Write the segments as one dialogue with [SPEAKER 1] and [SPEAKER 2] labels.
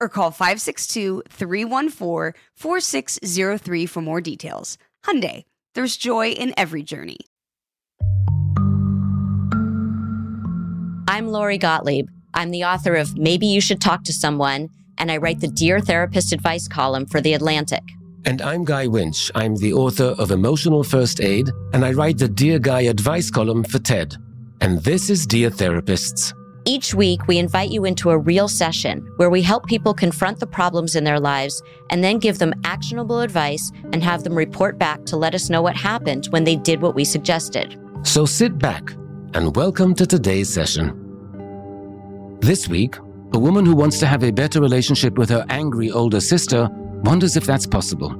[SPEAKER 1] or call 562-314-4603 for more details. Hyundai, there's joy in every journey.
[SPEAKER 2] I'm Lori Gottlieb. I'm the author of Maybe You Should Talk to Someone, and I write the Dear Therapist advice column for The Atlantic.
[SPEAKER 3] And I'm Guy Winch. I'm the author of Emotional First Aid, and I write the Dear Guy advice column for TED. And this is Dear Therapists.
[SPEAKER 2] Each week, we invite you into a real session where we help people confront the problems in their lives and then give them actionable advice and have them report back to let us know what happened when they did what we suggested.
[SPEAKER 3] So sit back and welcome to today's session. This week, a woman who wants to have a better relationship with her angry older sister wonders if that's possible.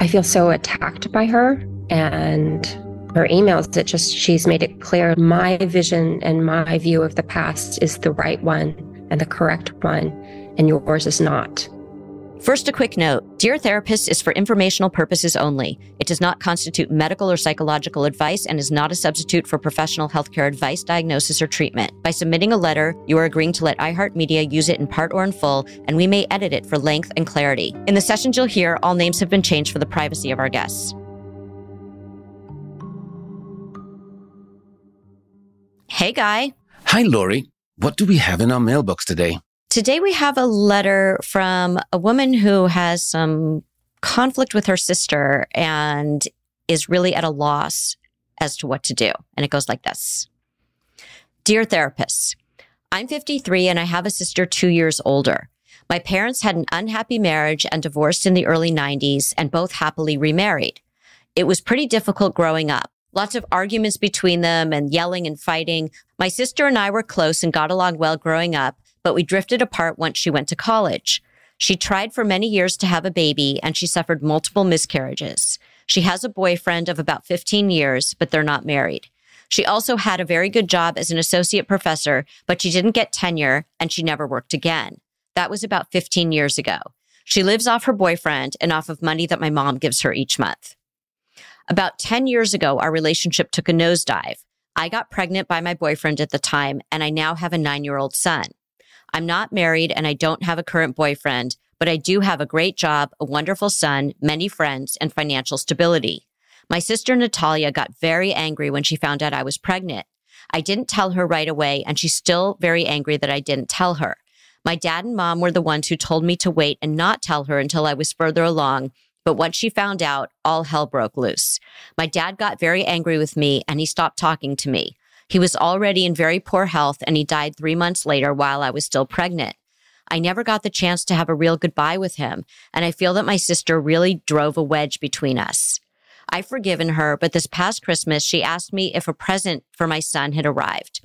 [SPEAKER 4] I feel so attacked by her and her emails that just she's made it clear my vision and my view of the past is the right one and the correct one, and yours is not.
[SPEAKER 2] First, a quick note Dear Therapist is for informational purposes only. It does not constitute medical or psychological advice and is not a substitute for professional healthcare advice, diagnosis, or treatment. By submitting a letter, you are agreeing to let iHeartMedia use it in part or in full, and we may edit it for length and clarity. In the sessions you'll hear, all names have been changed for the privacy of our guests. Hey, Guy.
[SPEAKER 3] Hi, Lori. What do we have in our mailbox today?
[SPEAKER 2] Today we have a letter from a woman who has some conflict with her sister and is really at a loss as to what to do. And it goes like this Dear therapist, I'm 53 and I have a sister two years older. My parents had an unhappy marriage and divorced in the early 90s and both happily remarried. It was pretty difficult growing up lots of arguments between them and yelling and fighting. My sister and I were close and got along well growing up, but we drifted apart once she went to college. She tried for many years to have a baby and she suffered multiple miscarriages. She has a boyfriend of about 15 years, but they're not married. She also had a very good job as an associate professor, but she didn't get tenure and she never worked again. That was about 15 years ago. She lives off her boyfriend and off of money that my mom gives her each month. About 10 years ago, our relationship took a nosedive. I got pregnant by my boyfriend at the time, and I now have a nine year old son. I'm not married and I don't have a current boyfriend, but I do have a great job, a wonderful son, many friends, and financial stability. My sister Natalia got very angry when she found out I was pregnant. I didn't tell her right away, and she's still very angry that I didn't tell her. My dad and mom were the ones who told me to wait and not tell her until I was further along but once she found out, all hell broke loose. My dad got very angry with me and he stopped talking to me. He was already in very poor health and he died three months later while I was still pregnant. I never got the chance to have a real goodbye with him, and I feel that my sister really drove a wedge between us. I've forgiven her, but this past Christmas, she asked me if a present for my son had arrived.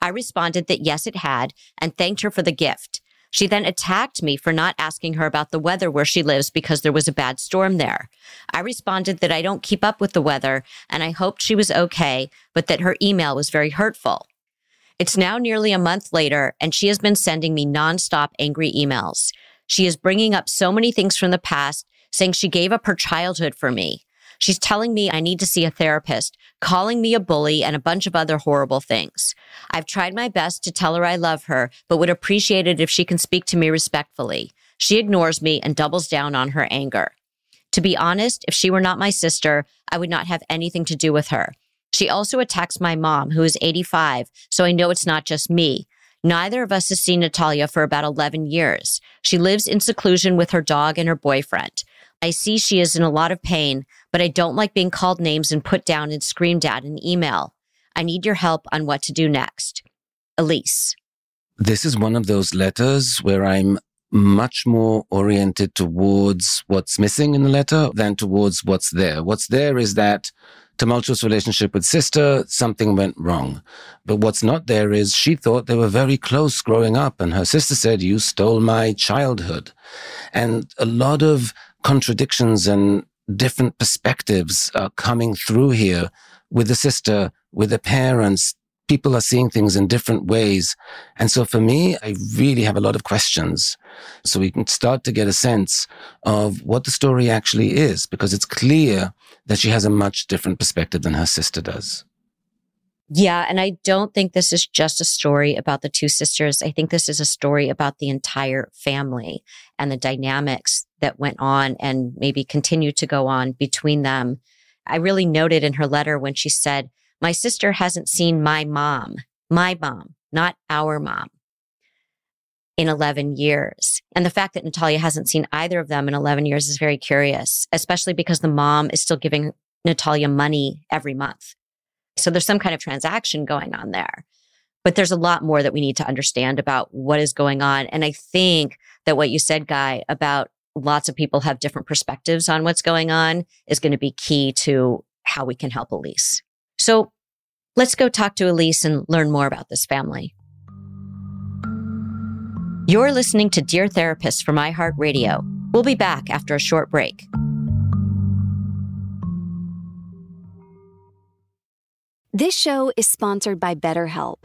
[SPEAKER 2] I responded that yes, it had, and thanked her for the gift. She then attacked me for not asking her about the weather where she lives because there was a bad storm there. I responded that I don't keep up with the weather and I hoped she was okay, but that her email was very hurtful. It's now nearly a month later and she has been sending me nonstop angry emails. She is bringing up so many things from the past, saying she gave up her childhood for me. She's telling me I need to see a therapist, calling me a bully, and a bunch of other horrible things. I've tried my best to tell her I love her, but would appreciate it if she can speak to me respectfully. She ignores me and doubles down on her anger. To be honest, if she were not my sister, I would not have anything to do with her. She also attacks my mom, who is 85, so I know it's not just me. Neither of us has seen Natalia for about 11 years. She lives in seclusion with her dog and her boyfriend. I see she is in a lot of pain, but I don't like being called names and put down and screamed at in email. I need your help on what to do next. Elise.
[SPEAKER 3] This is one of those letters where I'm much more oriented towards what's missing in the letter than towards what's there. What's there is that tumultuous relationship with sister, something went wrong. But what's not there is she thought they were very close growing up, and her sister said, You stole my childhood. And a lot of contradictions and different perspectives are coming through here with the sister, with the parents. People are seeing things in different ways. And so for me, I really have a lot of questions. So we can start to get a sense of what the story actually is, because it's clear that she has a much different perspective than her sister does.
[SPEAKER 2] Yeah. And I don't think this is just a story about the two sisters. I think this is a story about the entire family and the dynamics that went on and maybe continue to go on between them. I really noted in her letter when she said, My sister hasn't seen my mom, my mom, not our mom, in 11 years. And the fact that Natalia hasn't seen either of them in 11 years is very curious, especially because the mom is still giving Natalia money every month. So there's some kind of transaction going on there. But there's a lot more that we need to understand about what is going on. And I think that what you said, Guy, about lots of people have different perspectives on what's going on is going to be key to how we can help Elise. So let's go talk to Elise and learn more about this family. You're listening to Dear Therapist from iHeartRadio. We'll be back after a short break.
[SPEAKER 5] This show is sponsored by BetterHelp.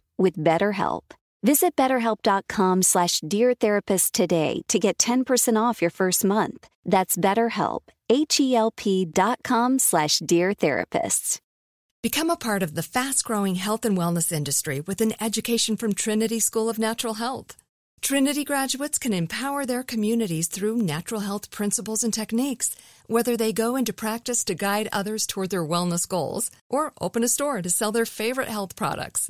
[SPEAKER 5] with BetterHelp. Visit betterhelp.com slash deartherapist today to get 10% off your first month. That's betterhelp, H-E-L-P dot com slash deartherapists.
[SPEAKER 6] Become a part of the fast-growing health and wellness industry with an education from Trinity School of Natural Health. Trinity graduates can empower their communities through natural health principles and techniques, whether they go into practice to guide others toward their wellness goals or open a store to sell their favorite health products.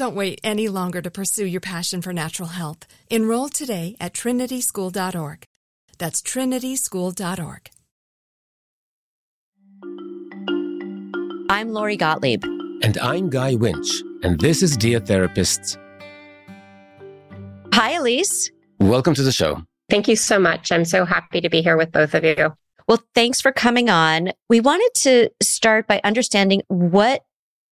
[SPEAKER 6] Don't wait any longer to pursue your passion for natural health. Enroll today at trinityschool.org. That's trinityschool.org.
[SPEAKER 2] I'm Lori Gottlieb.
[SPEAKER 3] And I'm Guy Winch, and this is Dear Therapists.
[SPEAKER 2] Hi, Elise.
[SPEAKER 3] Welcome to the show.
[SPEAKER 4] Thank you so much. I'm so happy to be here with both of you.
[SPEAKER 2] Well, thanks for coming on. We wanted to start by understanding what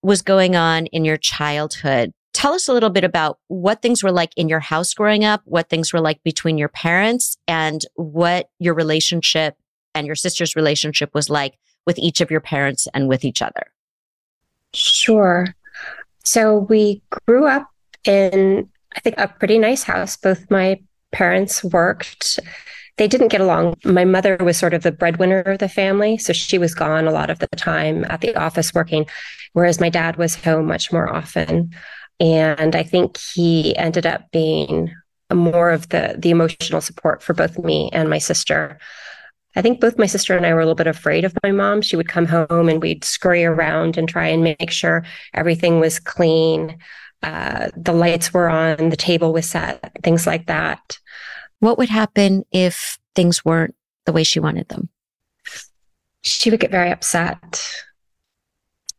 [SPEAKER 2] was going on in your childhood. Tell us a little bit about what things were like in your house growing up, what things were like between your parents, and what your relationship and your sister's relationship was like with each of your parents and with each other?
[SPEAKER 4] Sure. So we grew up in, I think, a pretty nice house. Both my parents worked. They didn't get along. My mother was sort of the breadwinner of the family. So she was gone a lot of the time at the office working, whereas my dad was home much more often. And I think he ended up being more of the the emotional support for both me and my sister. I think both my sister and I were a little bit afraid of my mom. She would come home and we'd scurry around and try and make sure everything was clean. Uh, the lights were on, the table was set, things like that.
[SPEAKER 2] What would happen if things weren't the way she wanted them?
[SPEAKER 4] She would get very upset.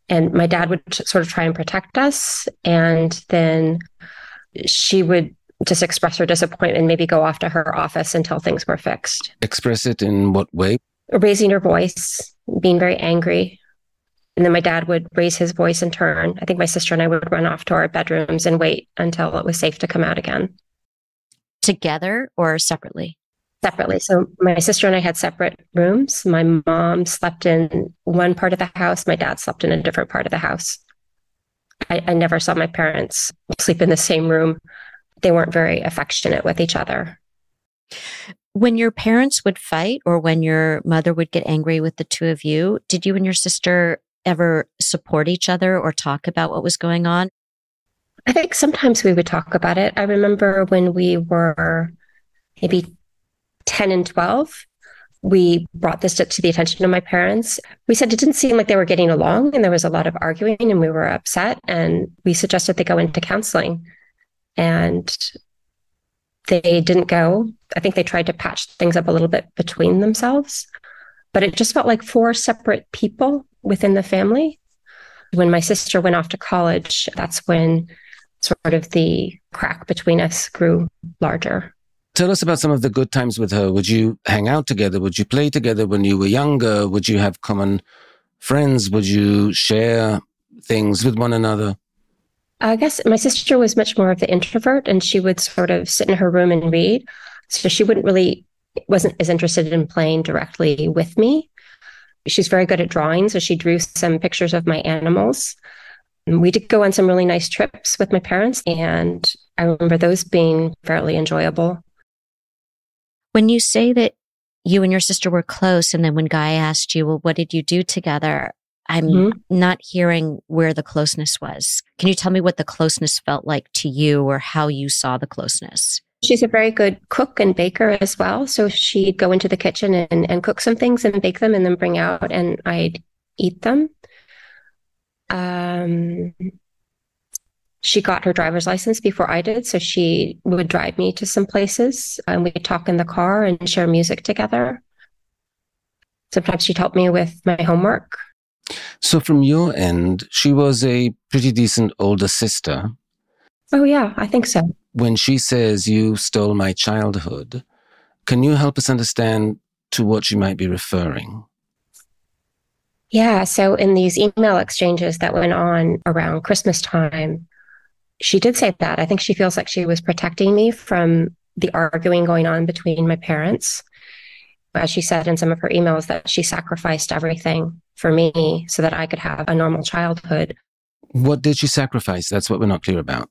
[SPEAKER 4] And my dad would sort of try and protect us. And then she would just express her disappointment, maybe go off to her office until things were fixed.
[SPEAKER 3] Express it in what way?
[SPEAKER 4] Raising her voice, being very angry. And then my dad would raise his voice in turn. I think my sister and I would run off to our bedrooms and wait until it was safe to come out again.
[SPEAKER 2] Together or separately?
[SPEAKER 4] Separately. So my sister and I had separate rooms. My mom slept in one part of the house, my dad slept in a different part of the house. I, I never saw my parents sleep in the same room they weren't very affectionate with each other.
[SPEAKER 2] When your parents would fight or when your mother would get angry with the two of you, did you and your sister ever support each other or talk about what was going on?
[SPEAKER 4] I think sometimes we would talk about it. I remember when we were maybe 10 and 12, we brought this to, the attention of my parents. We said it didn't seem like they were getting along and there was a lot of arguing and we were upset. And we suggested they go into counseling and they didn't go. I think they tried to patch things up a little bit between themselves, but it just felt like four separate people within the family. When my sister went off to college, that's when sort of the crack between us grew larger.
[SPEAKER 3] Tell us about some of the good times with her. Would you hang out together? Would you play together when you were younger? Would you have common friends? Would you share things with one another?
[SPEAKER 4] I guess my sister was much more of the introvert and she would sort of sit in her room and read. So she wouldn't really, wasn't as interested in playing directly with me. She's very good at drawing. So she drew some pictures of my animals. We did go on some really nice trips with my parents. And I remember those being fairly enjoyable.
[SPEAKER 2] When you say that you and your sister were close, and then when Guy asked you, well, what did you do together? I'm mm-hmm. not hearing where the closeness was. Can you tell me what the closeness felt like to you or how you saw the closeness?
[SPEAKER 4] She's a very good cook and baker as well. So she'd go into the kitchen and, and cook some things and bake them and then bring out and I'd eat them. Um, she got her driver's license before I did. So she would drive me to some places and we'd talk in the car and share music together. Sometimes she'd help me with my homework.
[SPEAKER 3] So, from your end, she was a pretty decent older sister.
[SPEAKER 4] Oh, yeah, I think so.
[SPEAKER 3] When she says, You stole my childhood, can you help us understand to what she might be referring?
[SPEAKER 4] Yeah. So, in these email exchanges that went on around Christmas time, she did say that. I think she feels like she was protecting me from the arguing going on between my parents as she said in some of her emails, that she sacrificed everything for me so that I could have a normal childhood.
[SPEAKER 3] What did she sacrifice? That's what we're not clear about.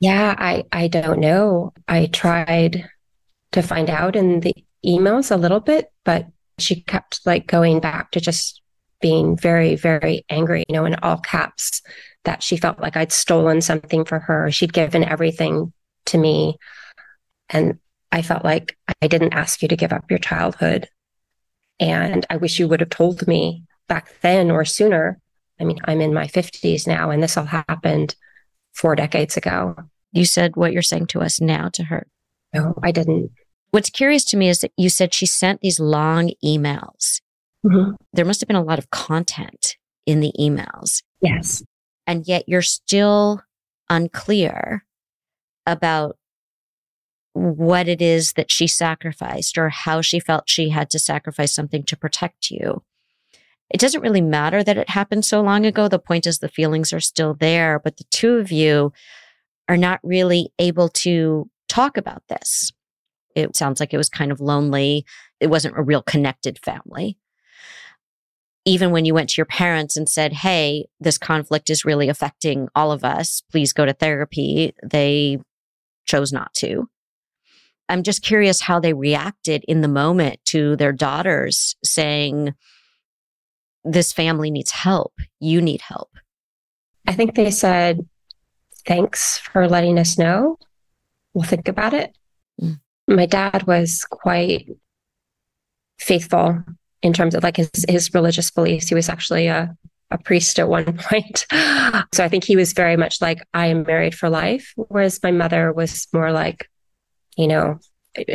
[SPEAKER 4] Yeah, I, I don't know. I tried to find out in the emails a little bit, but she kept like going back to just being very, very angry, you know, in all caps, that she felt like I'd stolen something for her. She'd given everything to me. And I felt like I didn't ask you to give up your childhood. And I wish you would have told me back then or sooner. I mean, I'm in my 50s now, and this all happened four decades ago.
[SPEAKER 2] You said what you're saying to us now to her.
[SPEAKER 4] No, I didn't.
[SPEAKER 2] What's curious to me is that you said she sent these long emails. Mm-hmm. There must have been a lot of content in the emails.
[SPEAKER 4] Yes.
[SPEAKER 2] And yet you're still unclear about what it is that she sacrificed or how she felt she had to sacrifice something to protect you. It doesn't really matter that it happened so long ago. The point is the feelings are still there, but the two of you are not really able to talk about this. It sounds like it was kind of lonely. It wasn't a real connected family. Even when you went to your parents and said, Hey, this conflict is really affecting all of us. Please go to therapy. They chose not to. I'm just curious how they reacted in the moment to their daughters saying, This family needs help. You need help.
[SPEAKER 4] I think they said, Thanks for letting us know. We'll think about it. Mm. My dad was quite faithful in terms of like his, his religious beliefs. He was actually a, a priest at one point. so I think he was very much like, I am married for life. Whereas my mother was more like, you know,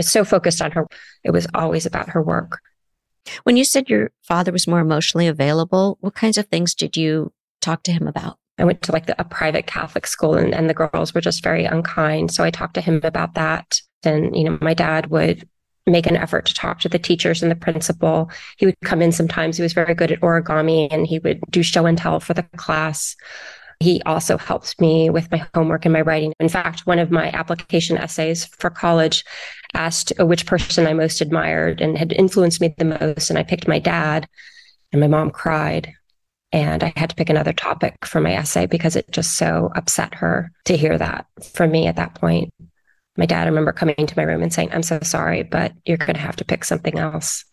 [SPEAKER 4] so focused on her. It was always about her work.
[SPEAKER 2] When you said your father was more emotionally available, what kinds of things did you talk to him about?
[SPEAKER 4] I went to like the, a private Catholic school and, and the girls were just very unkind. So I talked to him about that. And, you know, my dad would make an effort to talk to the teachers and the principal. He would come in sometimes. He was very good at origami and he would do show and tell for the class. He also helped me with my homework and my writing. In fact, one of my application essays for college asked which person I most admired and had influenced me the most. And I picked my dad, and my mom cried. And I had to pick another topic for my essay because it just so upset her to hear that from me at that point my dad, I remember coming into my room and saying, I'm so sorry, but you're going to have to pick something else.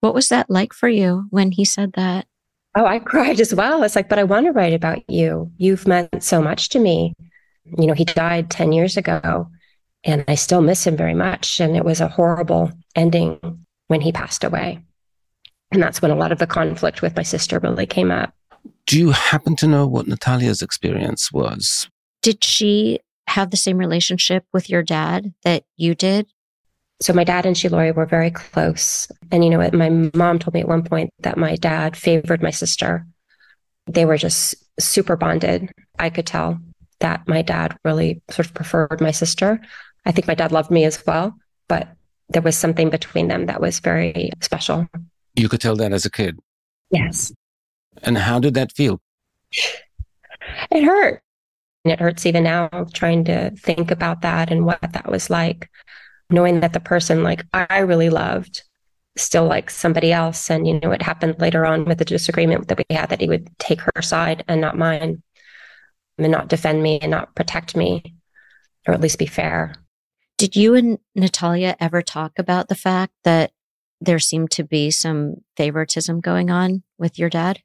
[SPEAKER 2] What was that like for you when he said that?
[SPEAKER 4] Oh, I cried as well. It's like, but I want to write about you. You've meant so much to me. You know, he died 10 years ago and I still miss him very much. And it was a horrible ending when he passed away. And that's when a lot of the conflict with my sister really came up.
[SPEAKER 3] Do you happen to know what Natalia's experience was?
[SPEAKER 2] Did she have the same relationship with your dad that you did?
[SPEAKER 4] So my dad and she, Lori, were very close. And you know what? My mom told me at one point that my dad favored my sister. They were just super bonded. I could tell that my dad really sort of preferred my sister. I think my dad loved me as well, but there was something between them that was very special.
[SPEAKER 3] You could tell that as a kid?
[SPEAKER 4] Yes.
[SPEAKER 3] And how did that feel?
[SPEAKER 4] It hurt. And it hurts even now trying to think about that and what that was like, knowing that the person like I really loved still like somebody else. And, you know, it happened later on with the disagreement that we had that he would take her side and not mine and not defend me and not protect me, or at least be fair.
[SPEAKER 2] Did you and Natalia ever talk about the fact that there seemed to be some favoritism going on with your dad?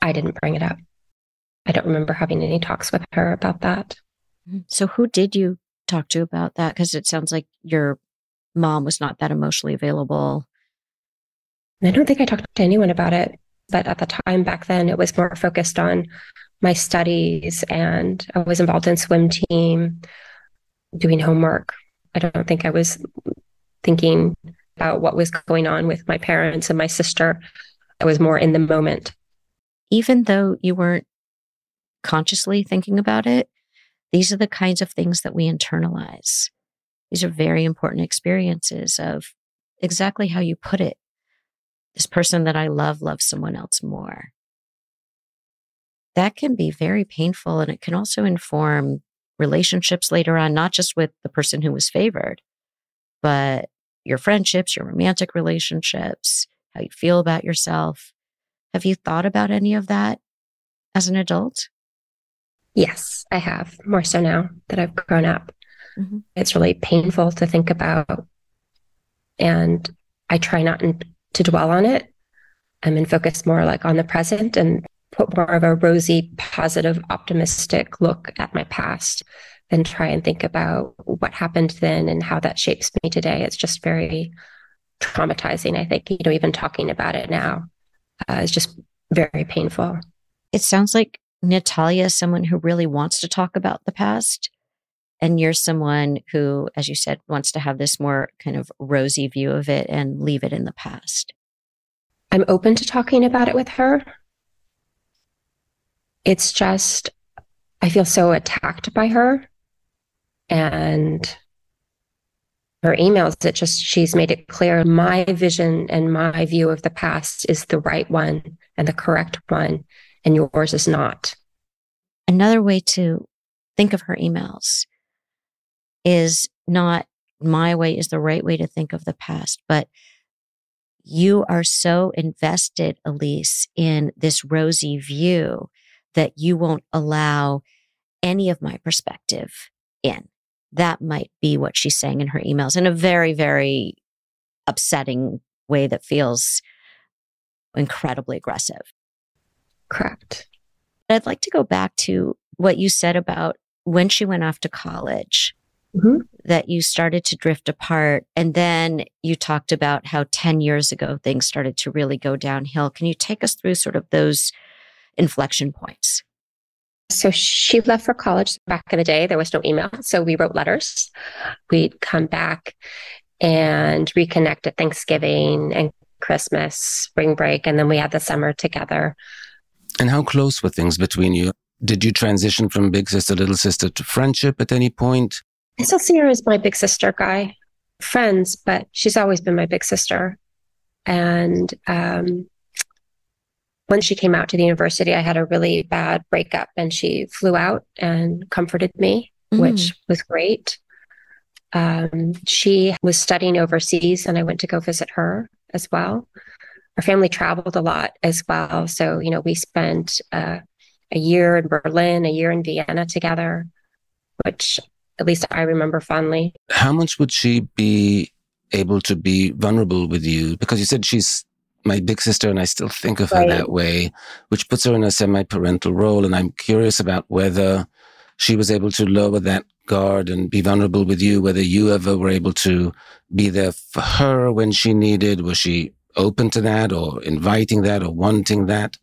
[SPEAKER 4] I didn't bring it up. I don't remember having any talks with her about that.
[SPEAKER 2] Mm-hmm. So, who did you talk to about that? Because it sounds like your mom was not that emotionally available.
[SPEAKER 4] I don't think I talked to anyone about it. But at the time back then, it was more focused on my studies and I was involved in swim team, doing homework. I don't think I was thinking about what was going on with my parents and my sister. I was more in the moment.
[SPEAKER 2] Even though you weren't consciously thinking about it, these are the kinds of things that we internalize. These are very important experiences of exactly how you put it. This person that I love loves someone else more. That can be very painful and it can also inform relationships later on, not just with the person who was favored, but your friendships, your romantic relationships, how you feel about yourself. Have you thought about any of that as an adult?
[SPEAKER 4] Yes, I have more so now that I've grown up. Mm-hmm. It's really painful to think about. And I try not to dwell on it. I'm in focus more like on the present and put more of a rosy, positive, optimistic look at my past than try and think about what happened then and how that shapes me today. It's just very traumatizing. I think, you know, even talking about it now uh, is just very painful.
[SPEAKER 2] It sounds like Natalia is someone who really wants to talk about the past. And you're someone who, as you said, wants to have this more kind of rosy view of it and leave it in the past.
[SPEAKER 4] I'm open to talking about it with her. It's just, I feel so attacked by her. And her emails, it just, she's made it clear my vision and my view of the past is the right one and the correct one and yours is not.
[SPEAKER 2] Another way to think of her emails is not my way is the right way to think of the past, but you are so invested, Elise, in this rosy view that you won't allow any of my perspective in. That might be what she's saying in her emails in a very, very upsetting way that feels incredibly aggressive.
[SPEAKER 4] Correct.
[SPEAKER 2] I'd like to go back to what you said about when she went off to college,
[SPEAKER 4] Mhm.
[SPEAKER 2] that you started to drift apart. And then you talked about how 10 years ago things started to really go downhill. Can you take us through sort of those inflection points?
[SPEAKER 4] So she left for college back in the day. There was no email. So we wrote letters. We'd come back and reconnect at Thanksgiving and Christmas, spring break. And then we had the summer together.
[SPEAKER 3] And how close were things between you? Did you transition from big sister, little sister to friendship at any point?
[SPEAKER 4] I still see her as my big sister guy, friends, but she's always been my big sister. And um, when she came out to the university, I had a really bad breakup and she flew out and comforted me, which was great. Um, she was studying overseas and I went to go visit her as well. Our family traveled a lot as well. So, you know, we spent uh, a year in Berlin, a year in Vienna together, which at least I remember fondly.
[SPEAKER 3] How much would she be able to be vulnerable with you? Because you said she's my big sister and I still think of her that way, which puts her in a semi parental role. And I'm curious about whether she was able to lower that guard and be vulnerable with you, whether you ever were able to be there for her when she needed. Was she open to that or inviting that or wanting that?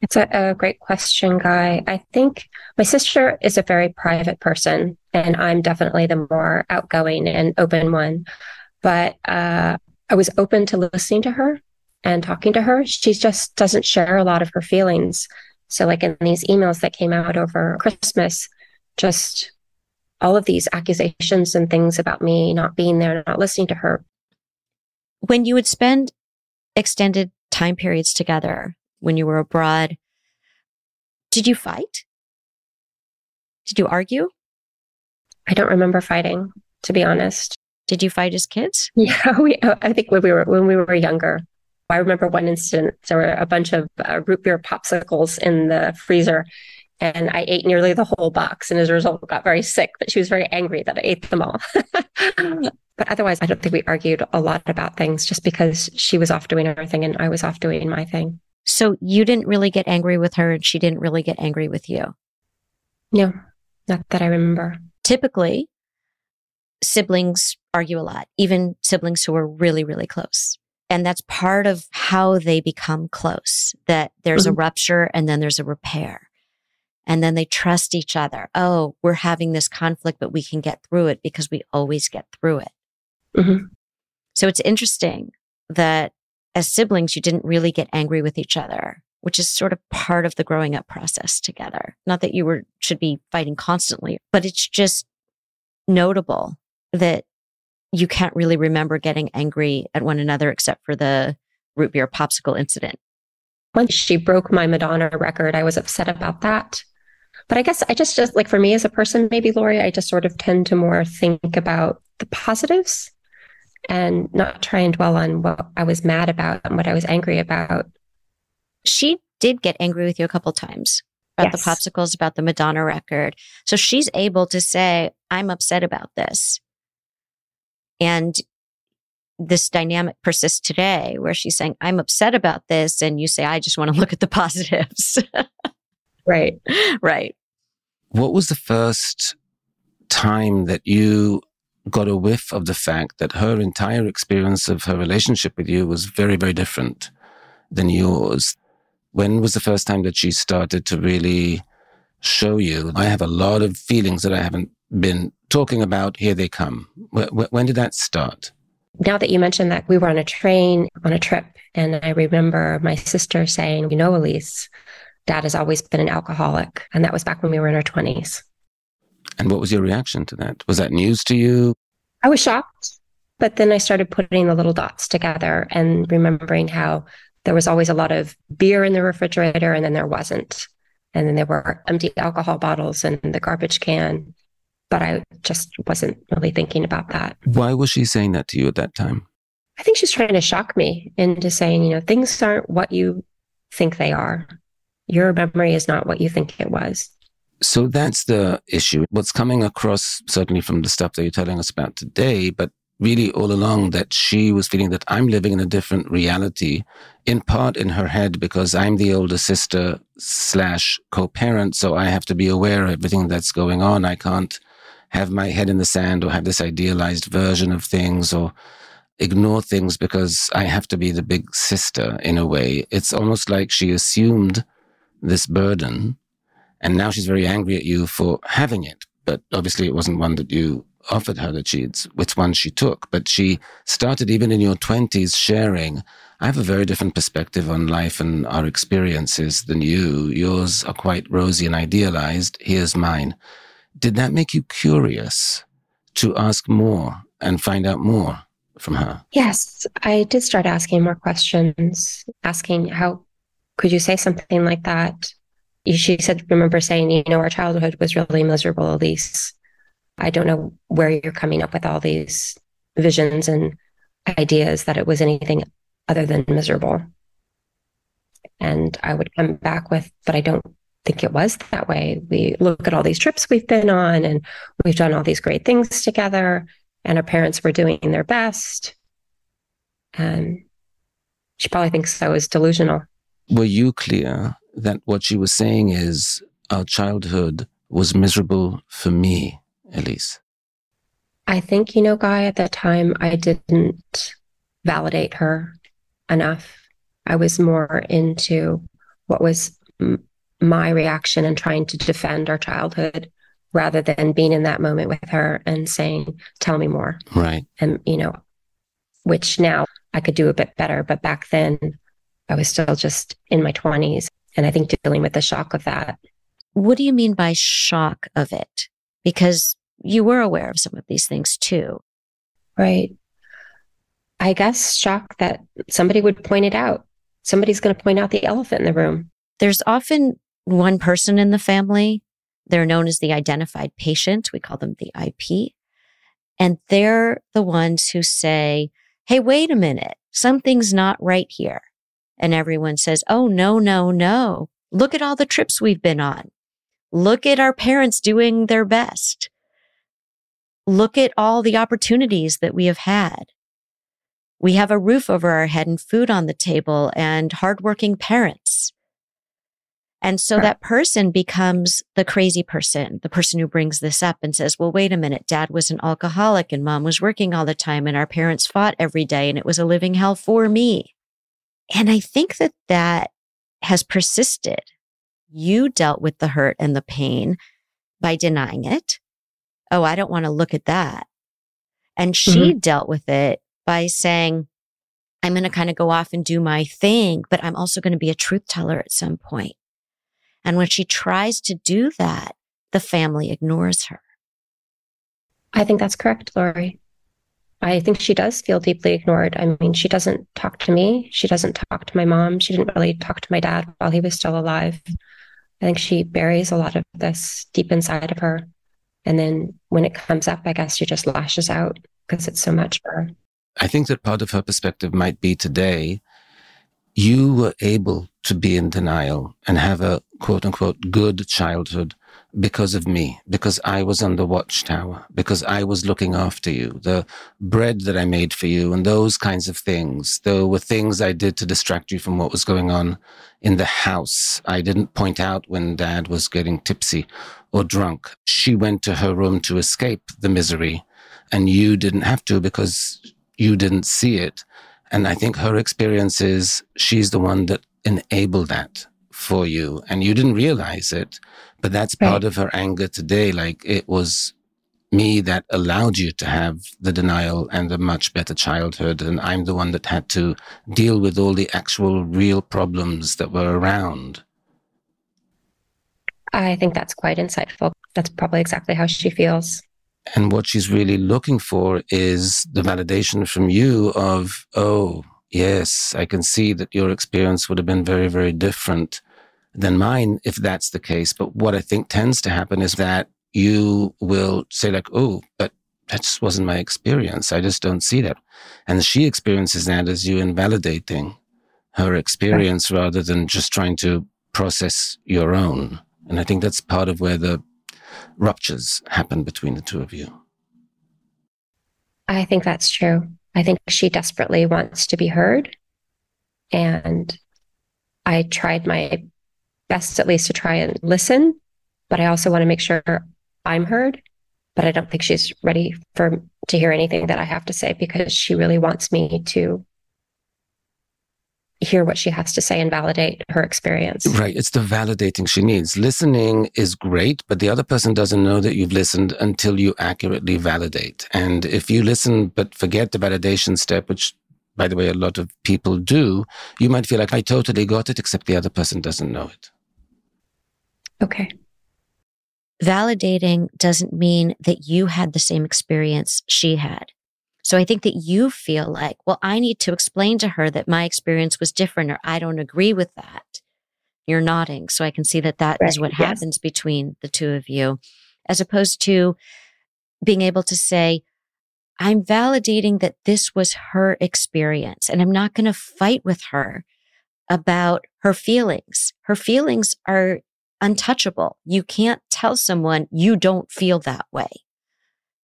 [SPEAKER 4] It's a, a great question, Guy. I think my sister is a very private person, and I'm definitely the more outgoing and open one. But uh, I was open to listening to her and talking to her. She just doesn't share a lot of her feelings. So, like in these emails that came out over Christmas, just all of these accusations and things about me not being there, not listening to her.
[SPEAKER 2] When you would spend extended time periods together when you were abroad, did you fight? Did you argue?
[SPEAKER 4] I don't remember fighting, to be honest.
[SPEAKER 2] Did you fight as kids?
[SPEAKER 4] Yeah, we. I think when we were when we were younger, I remember one incident. There were a bunch of uh, root beer popsicles in the freezer, and I ate nearly the whole box. And as a result, got very sick. But she was very angry that I ate them all. but otherwise, I don't think we argued a lot about things, just because she was off doing her thing and I was off doing my thing.
[SPEAKER 2] So you didn't really get angry with her and she didn't really get angry with you.
[SPEAKER 4] No, not that I remember.
[SPEAKER 2] Typically, siblings argue a lot, even siblings who are really, really close. And that's part of how they become close, that there's a
[SPEAKER 4] Mhm.
[SPEAKER 2] rupture and then there's a repair. And then they trust each other. Oh, we're having this conflict, but we can get through it because we always get through it.
[SPEAKER 4] Mhm.
[SPEAKER 2] So it's interesting that as siblings, you didn't really get angry with each other, which is sort of part of the growing up process together. Not that you were should be fighting constantly, but it's just notable that you can't really remember getting angry at one another except for the root beer popsicle incident.
[SPEAKER 4] Once she broke my Madonna record, I was upset about that. But I guess I just, just like for me as a person, maybe Lori, I just sort of tend to more think about the positives and not try and dwell on what I was mad about and what I was angry about.
[SPEAKER 2] She did get angry with you a couple times about the popsicles, about the Madonna record. So she's able to say, I'm upset about this. And this dynamic persists today where she's saying, I'm upset about this. And you say, I just want to look at the positives.
[SPEAKER 4] Right.
[SPEAKER 2] right.
[SPEAKER 3] What was the first time that you got a whiff of the fact that her entire experience of her relationship with you was very, very different than yours? When was the first time that she started to really show you? I have a lot of feelings that I haven't been talking about. Here they come. Wh- wh- When did that start?
[SPEAKER 4] Now that you mentioned that, we were on a train on a trip, and I remember my sister saying, You know, Elise, dad has always been an alcoholic. And that was back when we were in our 20s.
[SPEAKER 3] And what was your reaction to that? Was that news to you?
[SPEAKER 4] I was shocked, but then I started putting the little dots together and remembering how there was always a lot of beer in the refrigerator and then there wasn't. And then there were empty alcohol bottles in the garbage can. But I just wasn't really thinking about that.
[SPEAKER 3] Why was she saying that to you at that time?
[SPEAKER 4] I think she's trying to shock me into saying, you know, things aren't what you think they are. Your memory is not what you think it was.
[SPEAKER 3] So that's the issue. What's coming across, certainly from the stuff that you're telling us about today, but really all along that she was feeling that I'm living in a different reality, in part in her head because I'm the older sister slash co-parent. So I have to be aware of everything that's going on. I can't have my head in the sand or have this idealized version of things or ignore things because I have to be the big sister in a way. It's almost like she assumed this burden and now she's very angry at you for having it. But obviously it wasn't one that you offered her that she'd, which one she took. But she started even in your twenties sharing, I have a very different perspective on life and our experiences than you. Yours are quite rosy and idealized. Here's mine. Did that make you curious to ask more and find out more from her?
[SPEAKER 4] Yes, I did start asking more questions, asking how could you say something like that? She said, remember saying, you know, our childhood was really miserable, Elise. I don't know where you're coming up with all these visions and ideas that it was anything other than miserable. And I would come back with, but I don't think it was that way. We look at all these trips we've been on and we've done all these great things together, and our parents were doing their best. And she probably thinks I was delusional.
[SPEAKER 3] Were you clear that what she was saying is our childhood was miserable for me, Elise?
[SPEAKER 4] I think, you know, Guy, at that time, I didn't validate her enough. I was more into what was m- my reaction and trying to defend our childhood rather than being in that moment with her and saying, tell me more.
[SPEAKER 3] Right.
[SPEAKER 4] And, you know, which now I could do a bit better. But back then, I was still just in my 20s. And I think dealing with the shock of that.
[SPEAKER 2] What do you mean by shock of it? Because you were aware of some of these things too.
[SPEAKER 4] Right. I guess shock that somebody would point it out. Somebody's going to point out the elephant in the room.
[SPEAKER 2] There's often one person in the family. They're known as the identified patient. We call them the IP. And they're the ones who say, Hey, wait a minute. Something's not right here. And everyone says, Oh, no, no, no. Look at all the trips we've been on. Look at our parents doing their best. Look at all the opportunities that we have had. We have a roof over our head and food on the table and hardworking parents. And so that person becomes the crazy person, the person who brings this up and says, well, wait a minute. Dad was an alcoholic and mom was working all the time and our parents fought every day and it was a living hell for me. And I think that that has persisted. You dealt with the hurt and the pain by denying it. Oh, I don't want to look at that. And she mm-hmm. dealt with it by saying, I'm going to kind of go off and do my thing, but I'm also going to be a truth teller at some point. And when she tries to do that, the family ignores her.
[SPEAKER 4] I think that's correct, Lori. I think she does feel deeply ignored. I mean, she doesn't talk to me. She doesn't talk to my mom. She didn't really talk to my dad while he was still alive. I think she buries a lot of this deep inside of her. And then when it comes up, I guess she just lashes out because it's so much for her.
[SPEAKER 3] I think that part of her perspective might be today you were able to be in denial and have a quote unquote good childhood because of me, because I was on the watchtower, because I was looking after you, the bread that I made for you and those kinds of things. There were things I did to distract you from what was going on in the house. I didn't point out when dad was getting tipsy or drunk. She went to her room to escape the misery and you didn't have to because you didn't see it. And I think her experience is she's the one that enabled that for you and you didn't realize it. But that's right. part of her anger today. Like it was me that allowed you to have the denial and a much better childhood. And I'm the one that had to deal with all the actual real problems that were around.
[SPEAKER 4] I think that's quite insightful. That's probably exactly how she feels.
[SPEAKER 3] And what she's really looking for is the validation from you of, oh, yes, I can see that your experience would have been very, very different than mine if that's the case. But what I think tends to happen is that you will say like, oh, but that just wasn't my experience. I just don't see that. And she experiences that as you invalidating her experience right. rather than just trying to process your own. And I think that's part of where the ruptures happen between the two of you.
[SPEAKER 4] I think that's true. I think she desperately wants to be heard. And I tried my best, at least, to try and listen, but I also want to make sure I'm heard. But I don't think she's ready for to hear anything that I have to say because she really wants me to hear what she has to say and validate her experience.
[SPEAKER 3] Right. It's the validating she needs. Listening is great, but the other person doesn't know that you've listened until you accurately validate. And if you listen but forget the validation step, which by the way, a lot of people do, you might feel like I totally got it, except the other person doesn't know it.
[SPEAKER 4] Okay.
[SPEAKER 2] Validating doesn't mean that you had the same experience she had. So I think that you feel like, well, I need to explain to her that my experience was different or I don't agree with that. You're nodding. So I can see that that right. is what yes. happens between the two of you, as opposed to being able to say, I'm validating that this was her experience and I'm not going to fight with her about her feelings. Her feelings are untouchable. You can't tell someone you don't feel that way.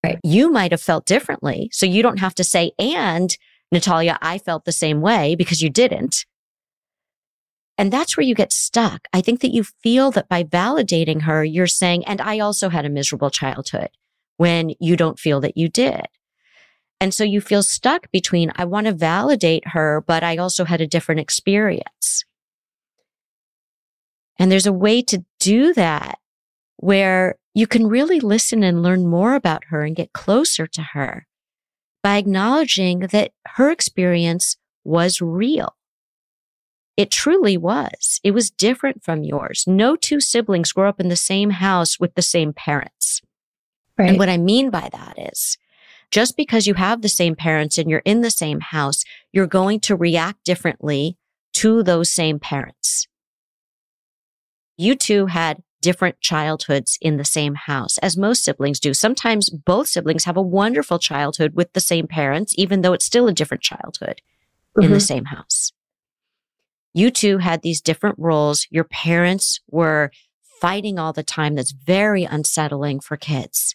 [SPEAKER 2] Right. You might have felt differently. So you don't have to say, and Natalia, I felt the same way because you didn't. And that's where you get stuck. I think that you feel that by validating her, you're saying, and I also had a miserable childhood when you don't feel that you did. And so you feel stuck between, I want to validate her, but I also had a different experience. And there's a way to do that where you can really listen and learn more about her and get closer to her by acknowledging that her experience was real. It truly was. It was different from yours. No two siblings grew up in the same house with the same parents. Right. And what I mean by that is just because you have the same parents and you're in the same house, you're going to react differently to those same parents. You two had different childhoods in the same house, as most siblings do. Sometimes both siblings have a wonderful childhood with the same parents, even though it's still a different childhood mm-hmm. in the mm-hmm. same house. You two had these different roles. Your parents were fighting all the time. That's very unsettling for kids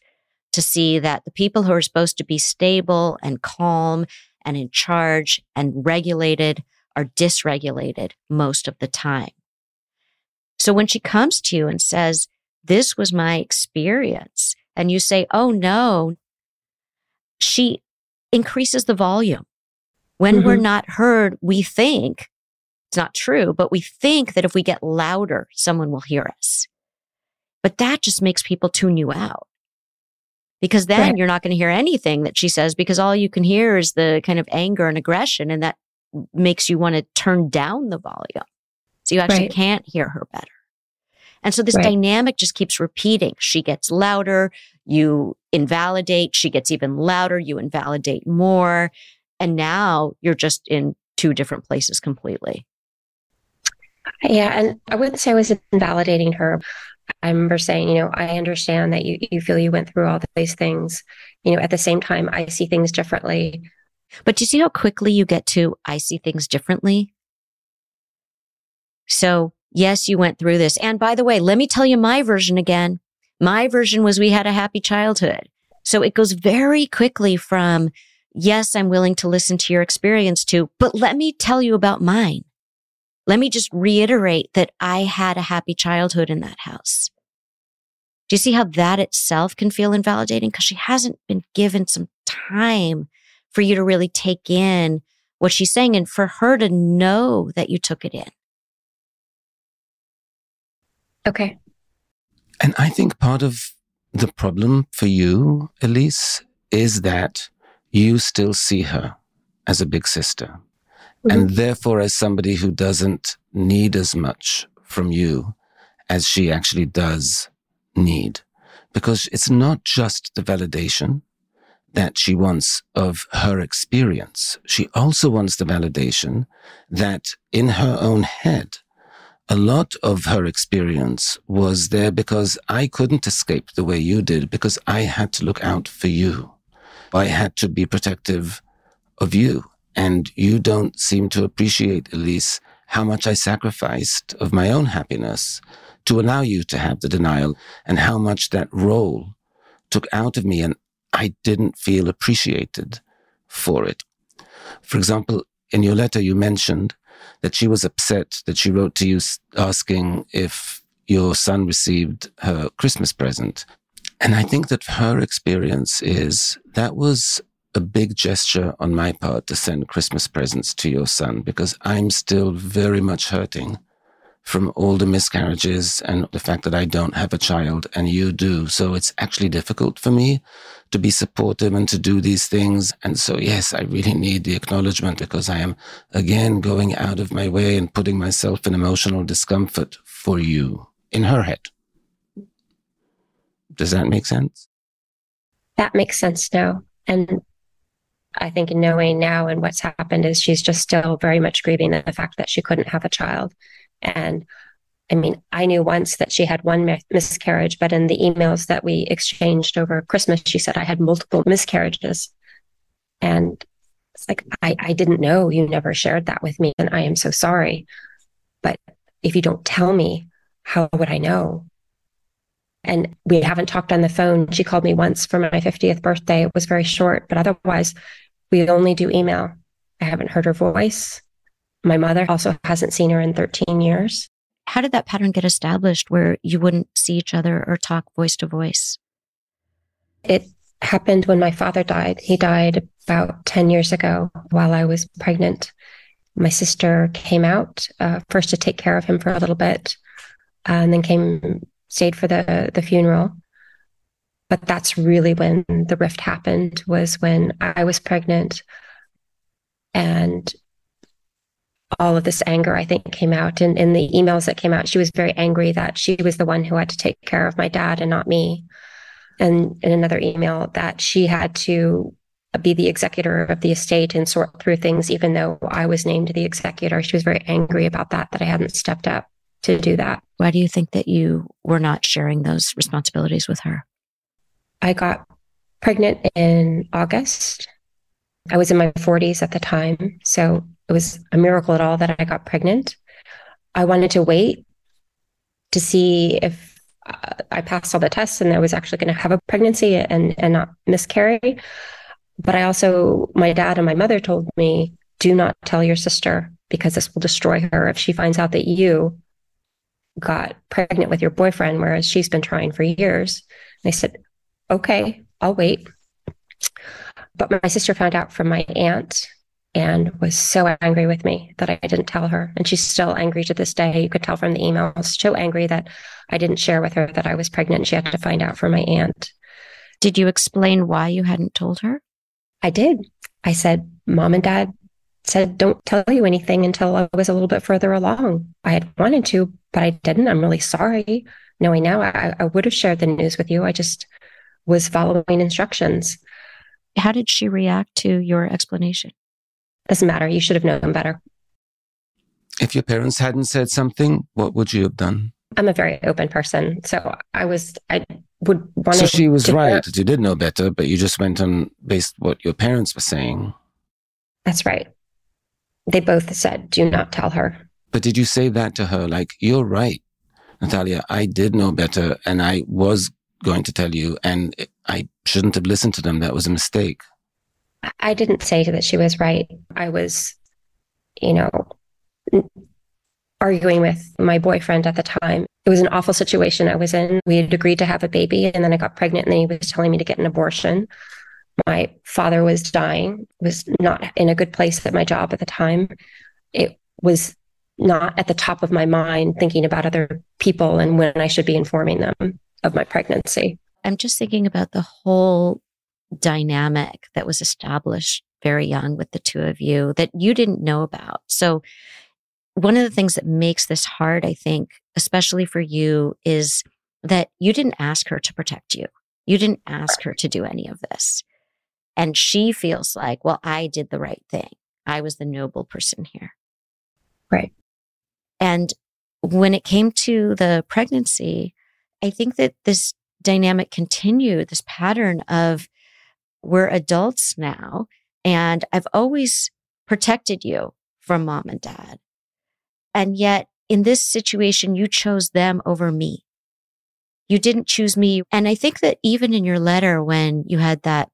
[SPEAKER 2] to see that the people who are supposed to be stable and calm and in charge and regulated are dysregulated most of the time. So when she comes to you and says, this was my experience, and you say, oh no, she increases the volume. When mm-hmm. we're not heard, we think it's not true, but we think that if we get louder, someone will hear us. But that just makes people tune you out because then right. you're not going to hear anything that she says because all you can hear is the kind of anger and aggression and that makes you want to turn down the volume. So you actually right. can't hear her better. And so this right. dynamic just keeps repeating. She gets louder, you invalidate, she gets even louder, you invalidate more. And now you're just in two different places completely.
[SPEAKER 4] Yeah. And I wouldn't say I was invalidating her. I remember saying, you know, I understand that you, you feel you went through all these things. You know, at the same time, I see things differently.
[SPEAKER 2] But do you see how quickly you get to, I see things differently? So yes, you went through this. And by the way, let me tell you my version again. My version was we had a happy childhood. So it goes very quickly from, yes, I'm willing to listen to your experience to, but let me tell you about mine. Let me just reiterate that I had a happy childhood in that house. Do you see how that itself can feel invalidating? Because she hasn't been given some time for you to really take in what she's saying and for her to know that you took it in.
[SPEAKER 4] Okay.
[SPEAKER 3] And I think part of the problem for you, Elise, is that you still see her as a big sister. Mm-hmm. And therefore, as somebody who doesn't need as much from you as she actually does need. Because it's not just the validation that she wants of her experience. She also wants the validation that in her own head, a lot of her experience was there because I couldn't escape the way you did because I had to look out for you. I had to be protective of you. And you don't seem to appreciate, Elise, how much I sacrificed of my own happiness to allow you to have the denial and how much that role took out of me. And I didn't feel appreciated for it. For example, in your letter, you mentioned that she was upset that she wrote to you asking if your son received her Christmas present. And I think that her experience is that was a big gesture on my part to send Christmas presents to your son because I'm still very much hurting from all the miscarriages and the fact that I don't have a child and you do. So it's actually difficult for me to be supportive and to do these things. And so, yes, I really need the acknowledgement because I am again going out of my way and putting myself in emotional discomfort for you in her head. Does that make sense?
[SPEAKER 4] That makes sense now. And I think knowing now and what's happened is she's just still very much grieving the fact that she couldn't have a child. And I mean, I knew once that she had one miscarriage, but in the emails that we exchanged over Christmas, she said I had multiple miscarriages. And it's like, I, I didn't know. You never shared that with me. And I am so sorry. But if you don't tell me, how would I know? And we haven't talked on the phone. She called me once for my 50th birthday. It was very short, but otherwise, we only do email. I haven't heard her voice. My mother also hasn't seen her in 13 years.
[SPEAKER 2] How did that pattern get established where you wouldn't see each other or talk voice to voice?
[SPEAKER 4] It happened when my father died. He died about 10 years ago while I was pregnant. My sister came out uh, first to take care of him for a little bit, uh, and then came stayed for the the funeral. But that's really when the rift happened. Was when I was pregnant, and all of this anger, I think, came out. And in the emails that came out, she was very angry that she was the one who had to take care of my dad and not me. And in another email, that she had to be the executor of the estate and sort through things, even though I was named the executor. She was very angry about that, that I hadn't stepped up to do that.
[SPEAKER 2] Why do you think that you were not sharing those responsibilities with her?
[SPEAKER 4] I got pregnant in August. I was in my 40s at the time. So it was a miracle at all that I got pregnant. I wanted to wait to see if uh, I passed all the tests and I was actually going to have a pregnancy and, and not miscarry. But I also, my dad and my mother told me, do not tell your sister because this will destroy her if she finds out that you got pregnant with your boyfriend, whereas she's been trying for years. And I said, okay, I'll wait. But my sister found out from my aunt and was so angry with me that I didn't tell her. And she's still angry to this day. You could tell from the emails, so angry that I didn't share with her that I was pregnant. She had to find out from my aunt.
[SPEAKER 2] Did you explain why you hadn't told her?
[SPEAKER 4] I did. I said, Mom and Dad said, Don't tell you anything until I was a little bit further along. I had wanted to, but I didn't. I'm really sorry. Knowing now, I, I would have shared the news with you. I just was following instructions.
[SPEAKER 2] How did she react to your explanation?
[SPEAKER 4] Doesn't matter. You should have known better.
[SPEAKER 3] If your parents hadn't said something, what would you have done?
[SPEAKER 4] I'm a very open person. So I was, I would want
[SPEAKER 3] So she was right. You did know better, but you just went on based what your parents were saying.
[SPEAKER 4] That's right. They both said, do not tell her.
[SPEAKER 3] But did you say that to her? Like, you're right, Natalia. I did know better and I was going to tell you and I shouldn't have listened to them. That was a mistake.
[SPEAKER 4] I didn't say that she was right. I was, you know, arguing with my boyfriend at the time. It was an awful situation I was in. We had agreed to have a baby and then I got pregnant and then he was telling me to get an abortion. My father was dying, was not in a good place at my job at the time. It was not at the top of my mind thinking about other people and when I should be informing them of my pregnancy.
[SPEAKER 2] I'm just thinking about the whole dynamic that was established very young with the two of you that you didn't know about. So, one of the things that makes this hard, I think, especially for you, is that you didn't ask her to protect you. You didn't ask her to do any of this. And she feels like, well, I did the right thing. I was the noble person here.
[SPEAKER 4] Right.
[SPEAKER 2] And when it came to the pregnancy, I think that this dynamic continued, this pattern of we're adults now and I've always protected you from mom and dad. And yet in this situation, you chose them over me. You didn't choose me. And I think that even in your letter, when you had that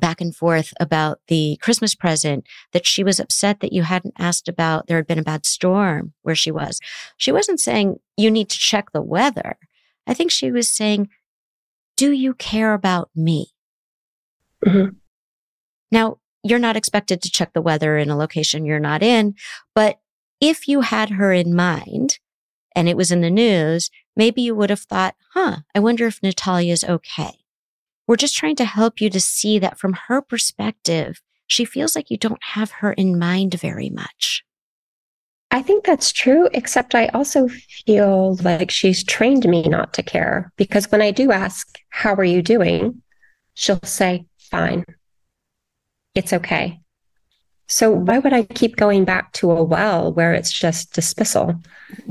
[SPEAKER 2] back and forth about the Christmas present, that she was upset that you hadn't asked about there had been a bad storm where she was. She wasn't saying you need to check the weather. I think she was saying, do you care about me? Mm-hmm. Now, you're not expected to check the weather in a location you're not in, but if you had her in mind and it was in the news, maybe you would have thought, huh, I wonder if Natalia's okay. We're just trying to help you to see that from her perspective, she feels like you don't have her in mind very much.
[SPEAKER 4] I think that's true, except I also feel like she's trained me not to care because when I do ask, How are you doing? she'll say, Fine. It's okay. So why would I keep going back to a well where it's just dismissal?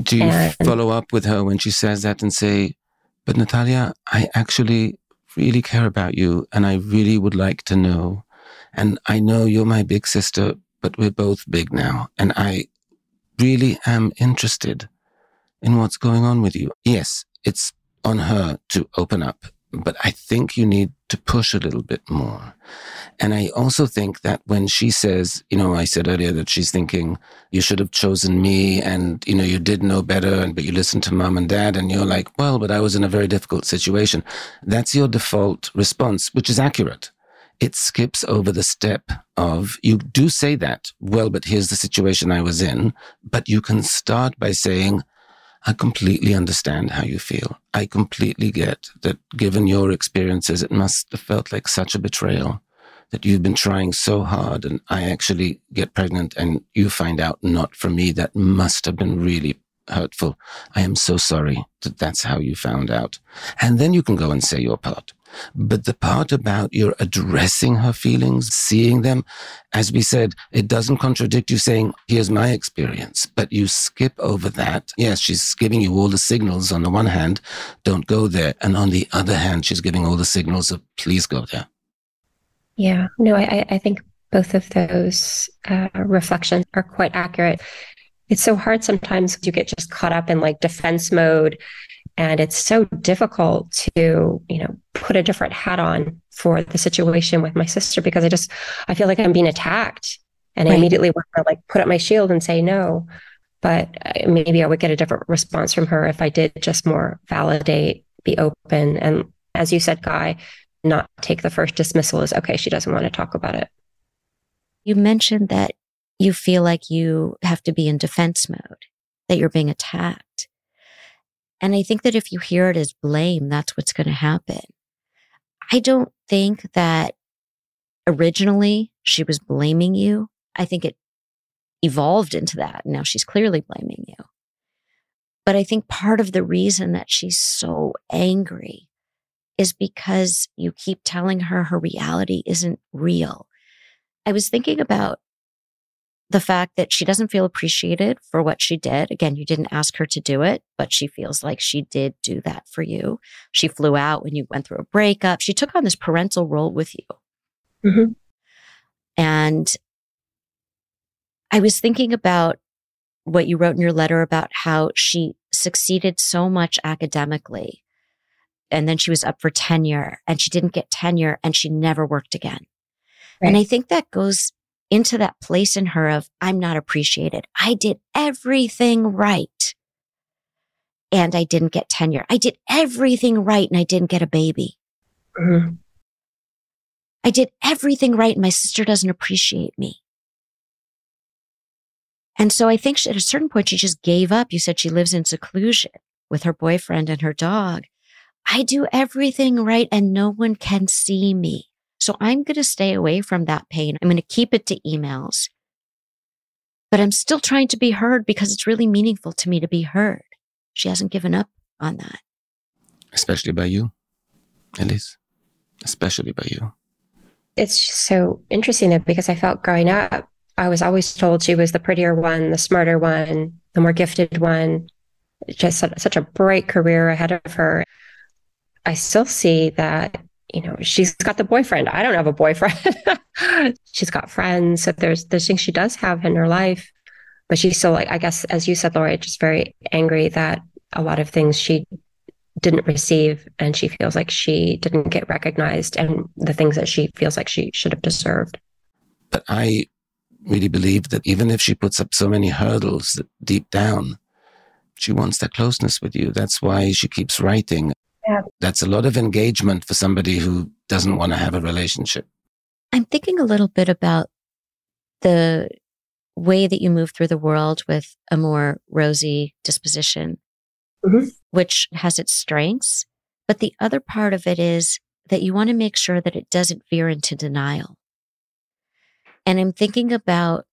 [SPEAKER 3] Do you and, follow up with her when she says that and say, But Natalia, I actually really care about you and I really would like to know. And I know you're my big sister, but we're both big now. And I really am interested in what's going on with you. Yes, it's on her to open up, but I think you need to push a little bit more. And I also think that when she says, you know, I said earlier that she's thinking you should have chosen me and, you know, you did know better, and, but you listened to mom and dad and you're like, well, but I was in a very difficult situation. That's your default response, which is accurate it skips over the step of you do say that, well, but here's the situation I was in. But you can start by saying, I completely understand how you feel. I completely get that given your experiences, it must have felt like such a betrayal that you've been trying so hard and I actually get pregnant and you find out not from me. That must have been really hurtful. I am so sorry that that's how you found out. And then you can go and say your part. But the part about you're addressing her feelings, seeing them, as we said, it doesn't contradict you saying, here's my experience, but you skip over that. Yes, she's giving you all the signals on the one hand, don't go there. And on the other hand, she's giving all the signals of please go there.
[SPEAKER 4] Yeah, no, I, I think both of those uh, reflections are quite accurate. It's so hard sometimes you get just caught up in like defense mode and it's so difficult to you know put a different hat on for the situation with my sister because i just i feel like i'm being attacked. And right. i immediately want to like put up my shield and say no. But uh, maybe i would get a different response from her if i did just more validate be open. And as you said guy not take the first dismissal as okay she doesn't want to talk about it.
[SPEAKER 2] You mentioned that you feel like you have to be in defense mode that you're being attacked and I think that if you hear it as blame, that's what's going to happen. I don't think that originally she was blaming you. I think it evolved into that. Now she's clearly blaming you. But I think part of the reason that she's so angry is because you keep telling her her reality isn't real. I was thinking about the fact that she doesn't feel appreciated for what she did. Again, you didn't ask her to do it, but she feels like she did do that for you. She flew out when you went through a breakup. She took on this parental role with you. Mm-hmm. And I was thinking about what you wrote in your letter about how she succeeded so much academically. And then she was up for tenure and she didn't get tenure and she never worked again. Right. And I think that goes into that place in her of, I'm not appreciated. I did everything right. And I didn't get tenure. I did everything right and I didn't get a baby. Mm-hmm. I did everything right and my sister doesn't appreciate me. And so I think she, at a certain point, she just gave up. You said she lives in seclusion with her boyfriend and her dog. I do everything right and no one can see me. So I'm going to stay away from that pain. I'm going to keep it to emails. But I'm still trying to be heard because it's really meaningful to me to be heard. She hasn't given up on that.
[SPEAKER 3] Especially by you, Elise. Especially by you.
[SPEAKER 4] It's so interesting though, because I felt growing up, I was always told she was the prettier one, the smarter one, the more gifted one, just such a bright career ahead of her. I still see that you know, she's got the boyfriend. I don't have a boyfriend. she's got friends. So there's there's things she does have in her life. But she's still like, I guess, as you said, Lori, just very angry that a lot of things she didn't receive and she feels like she didn't get recognized and the things that she feels like she should have deserved.
[SPEAKER 3] But I really believe that even if she puts up so many hurdles deep down, she wants that closeness with you. That's why she keeps writing.
[SPEAKER 4] Yeah.
[SPEAKER 3] That's a lot of engagement for somebody who doesn't want to have a relationship.
[SPEAKER 2] I'm thinking a little bit about the way that you move through the world with a more rosy disposition,
[SPEAKER 4] Mhm.
[SPEAKER 2] which has its strengths. But the other part of it is that you want to make sure that it doesn't veer into denial. And I'm thinking about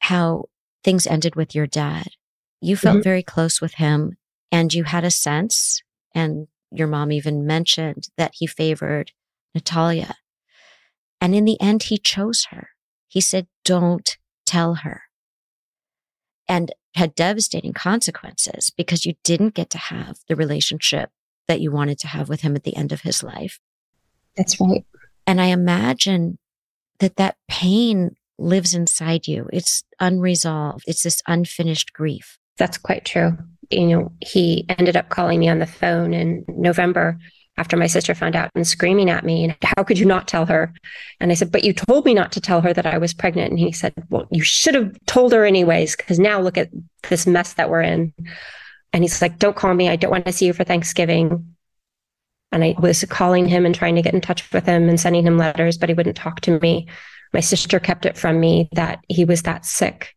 [SPEAKER 2] how things ended with your dad. You felt
[SPEAKER 4] Mhm.
[SPEAKER 2] very close with him and you had a sense, and your mom even mentioned that he favored Natalia. And in the end, he chose her. He said, don't tell her. And had devastating consequences because you didn't get to have the relationship that you wanted to have with him at the end of his life.
[SPEAKER 4] That's right.
[SPEAKER 2] And I imagine that that pain lives inside you. It's unresolved. It's this unfinished grief.
[SPEAKER 4] That's quite true. You know, he ended up calling me on the phone in November after my sister found out and screaming at me and how could you not tell her? And i said but you told me not to tell her that i was pregnant. And he said well you should have told her anyways because now look at this mess that we're in. And he's like don't call me. I don't want to see you for thanksgiving. And i was calling him and trying to get in touch with him and sending him letters but he wouldn't talk to me. My sister kept it from me that he was that sick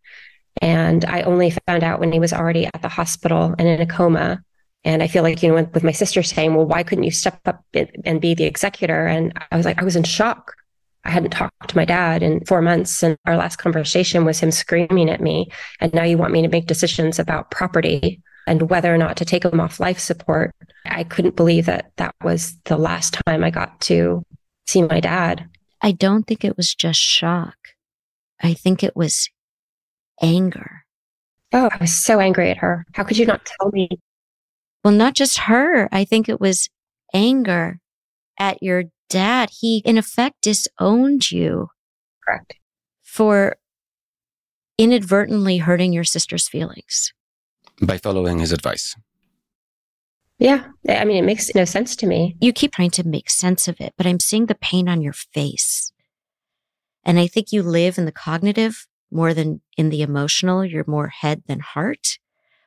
[SPEAKER 4] and I only found out when he was already at the hospital and in a coma. And I feel like, you know, with, my sister saying, well, why couldn't you step up and be the executor? And I was like, I was in shock. I hadn't talked to my dad in four months. And our last conversation was him screaming at me. And now you want me to make decisions about property and whether or not to take him off life support. I couldn't believe that that was the last time I got to see my dad.
[SPEAKER 2] I don't think it was just shock. I think it was anger.
[SPEAKER 4] Oh, I was so angry at her. How could you not tell me?
[SPEAKER 2] Well, not just her. I think it was anger at your dad. He, in effect, disowned you
[SPEAKER 4] Correct.
[SPEAKER 2] for inadvertently hurting your sister's feelings.
[SPEAKER 3] By following his advice.
[SPEAKER 4] Yeah. I mean, it makes no sense to me.
[SPEAKER 2] You keep trying to make sense of it, but I'm seeing the pain on your face. And I think you live in the cognitive more than in the emotional. You're more head than heart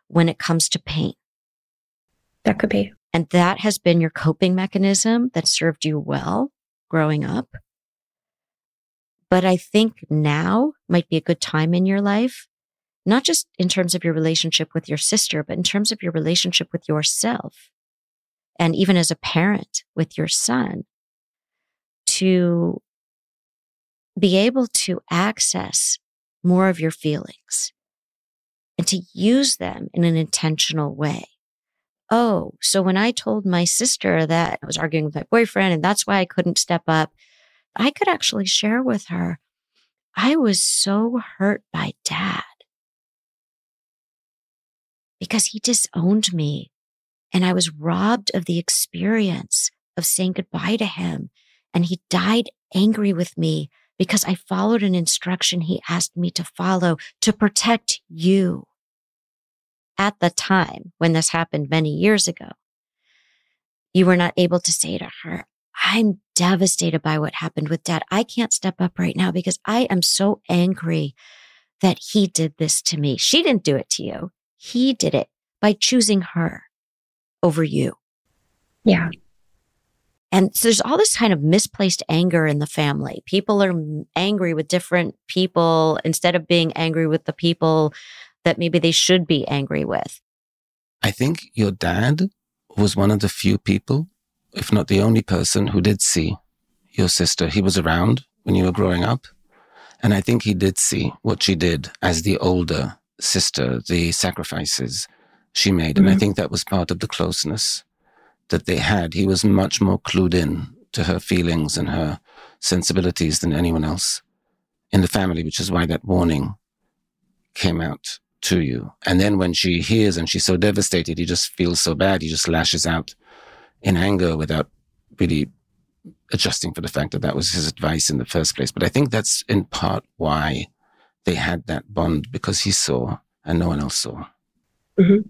[SPEAKER 2] when it comes to pain.
[SPEAKER 4] That could be.
[SPEAKER 2] And that has been your coping mechanism that served you well growing up. But I think now might be a good time in your life, not just in terms of your relationship with your sister, but in terms of your relationship with yourself. And even as a parent with your son to be able to access more of your feelings and to use them in an intentional way. Oh, so when I told my sister that I was arguing with my boyfriend and that's why I couldn't step up, I could actually share with her, I was so hurt by dad because he disowned me and I was robbed of the experience of saying goodbye to him. And he died angry with me because I followed an instruction he asked me to follow to protect you at the time when this happened many years ago. You were not able to say to her, I'm devastated by what happened with dad. I can't step up right now because I am so angry that he did this to me. She didn't do it to you. He did it by choosing her over you.
[SPEAKER 4] Yeah.
[SPEAKER 2] And so there's all this kind of misplaced anger in the family. People are angry with different people instead of being angry with the people that maybe they should be angry with.
[SPEAKER 3] I think your dad was one of the few people, if not the only person, who did see your sister. He was around when you were growing up. And I think he did see what she did as the older sister, the sacrifices she made. And I
[SPEAKER 4] Mhm.
[SPEAKER 3] think that was part of the closeness that they had. He was much more clued in to her feelings and her sensibilities than anyone else in the family, which is why that warning came out to you. And then when she hears and she's so devastated, he just feels so bad. He just lashes out in anger without really adjusting for the fact that that was his advice in the first place. But I think that's in part why they had that bond because he saw and no one else saw.
[SPEAKER 2] Mm-hmm.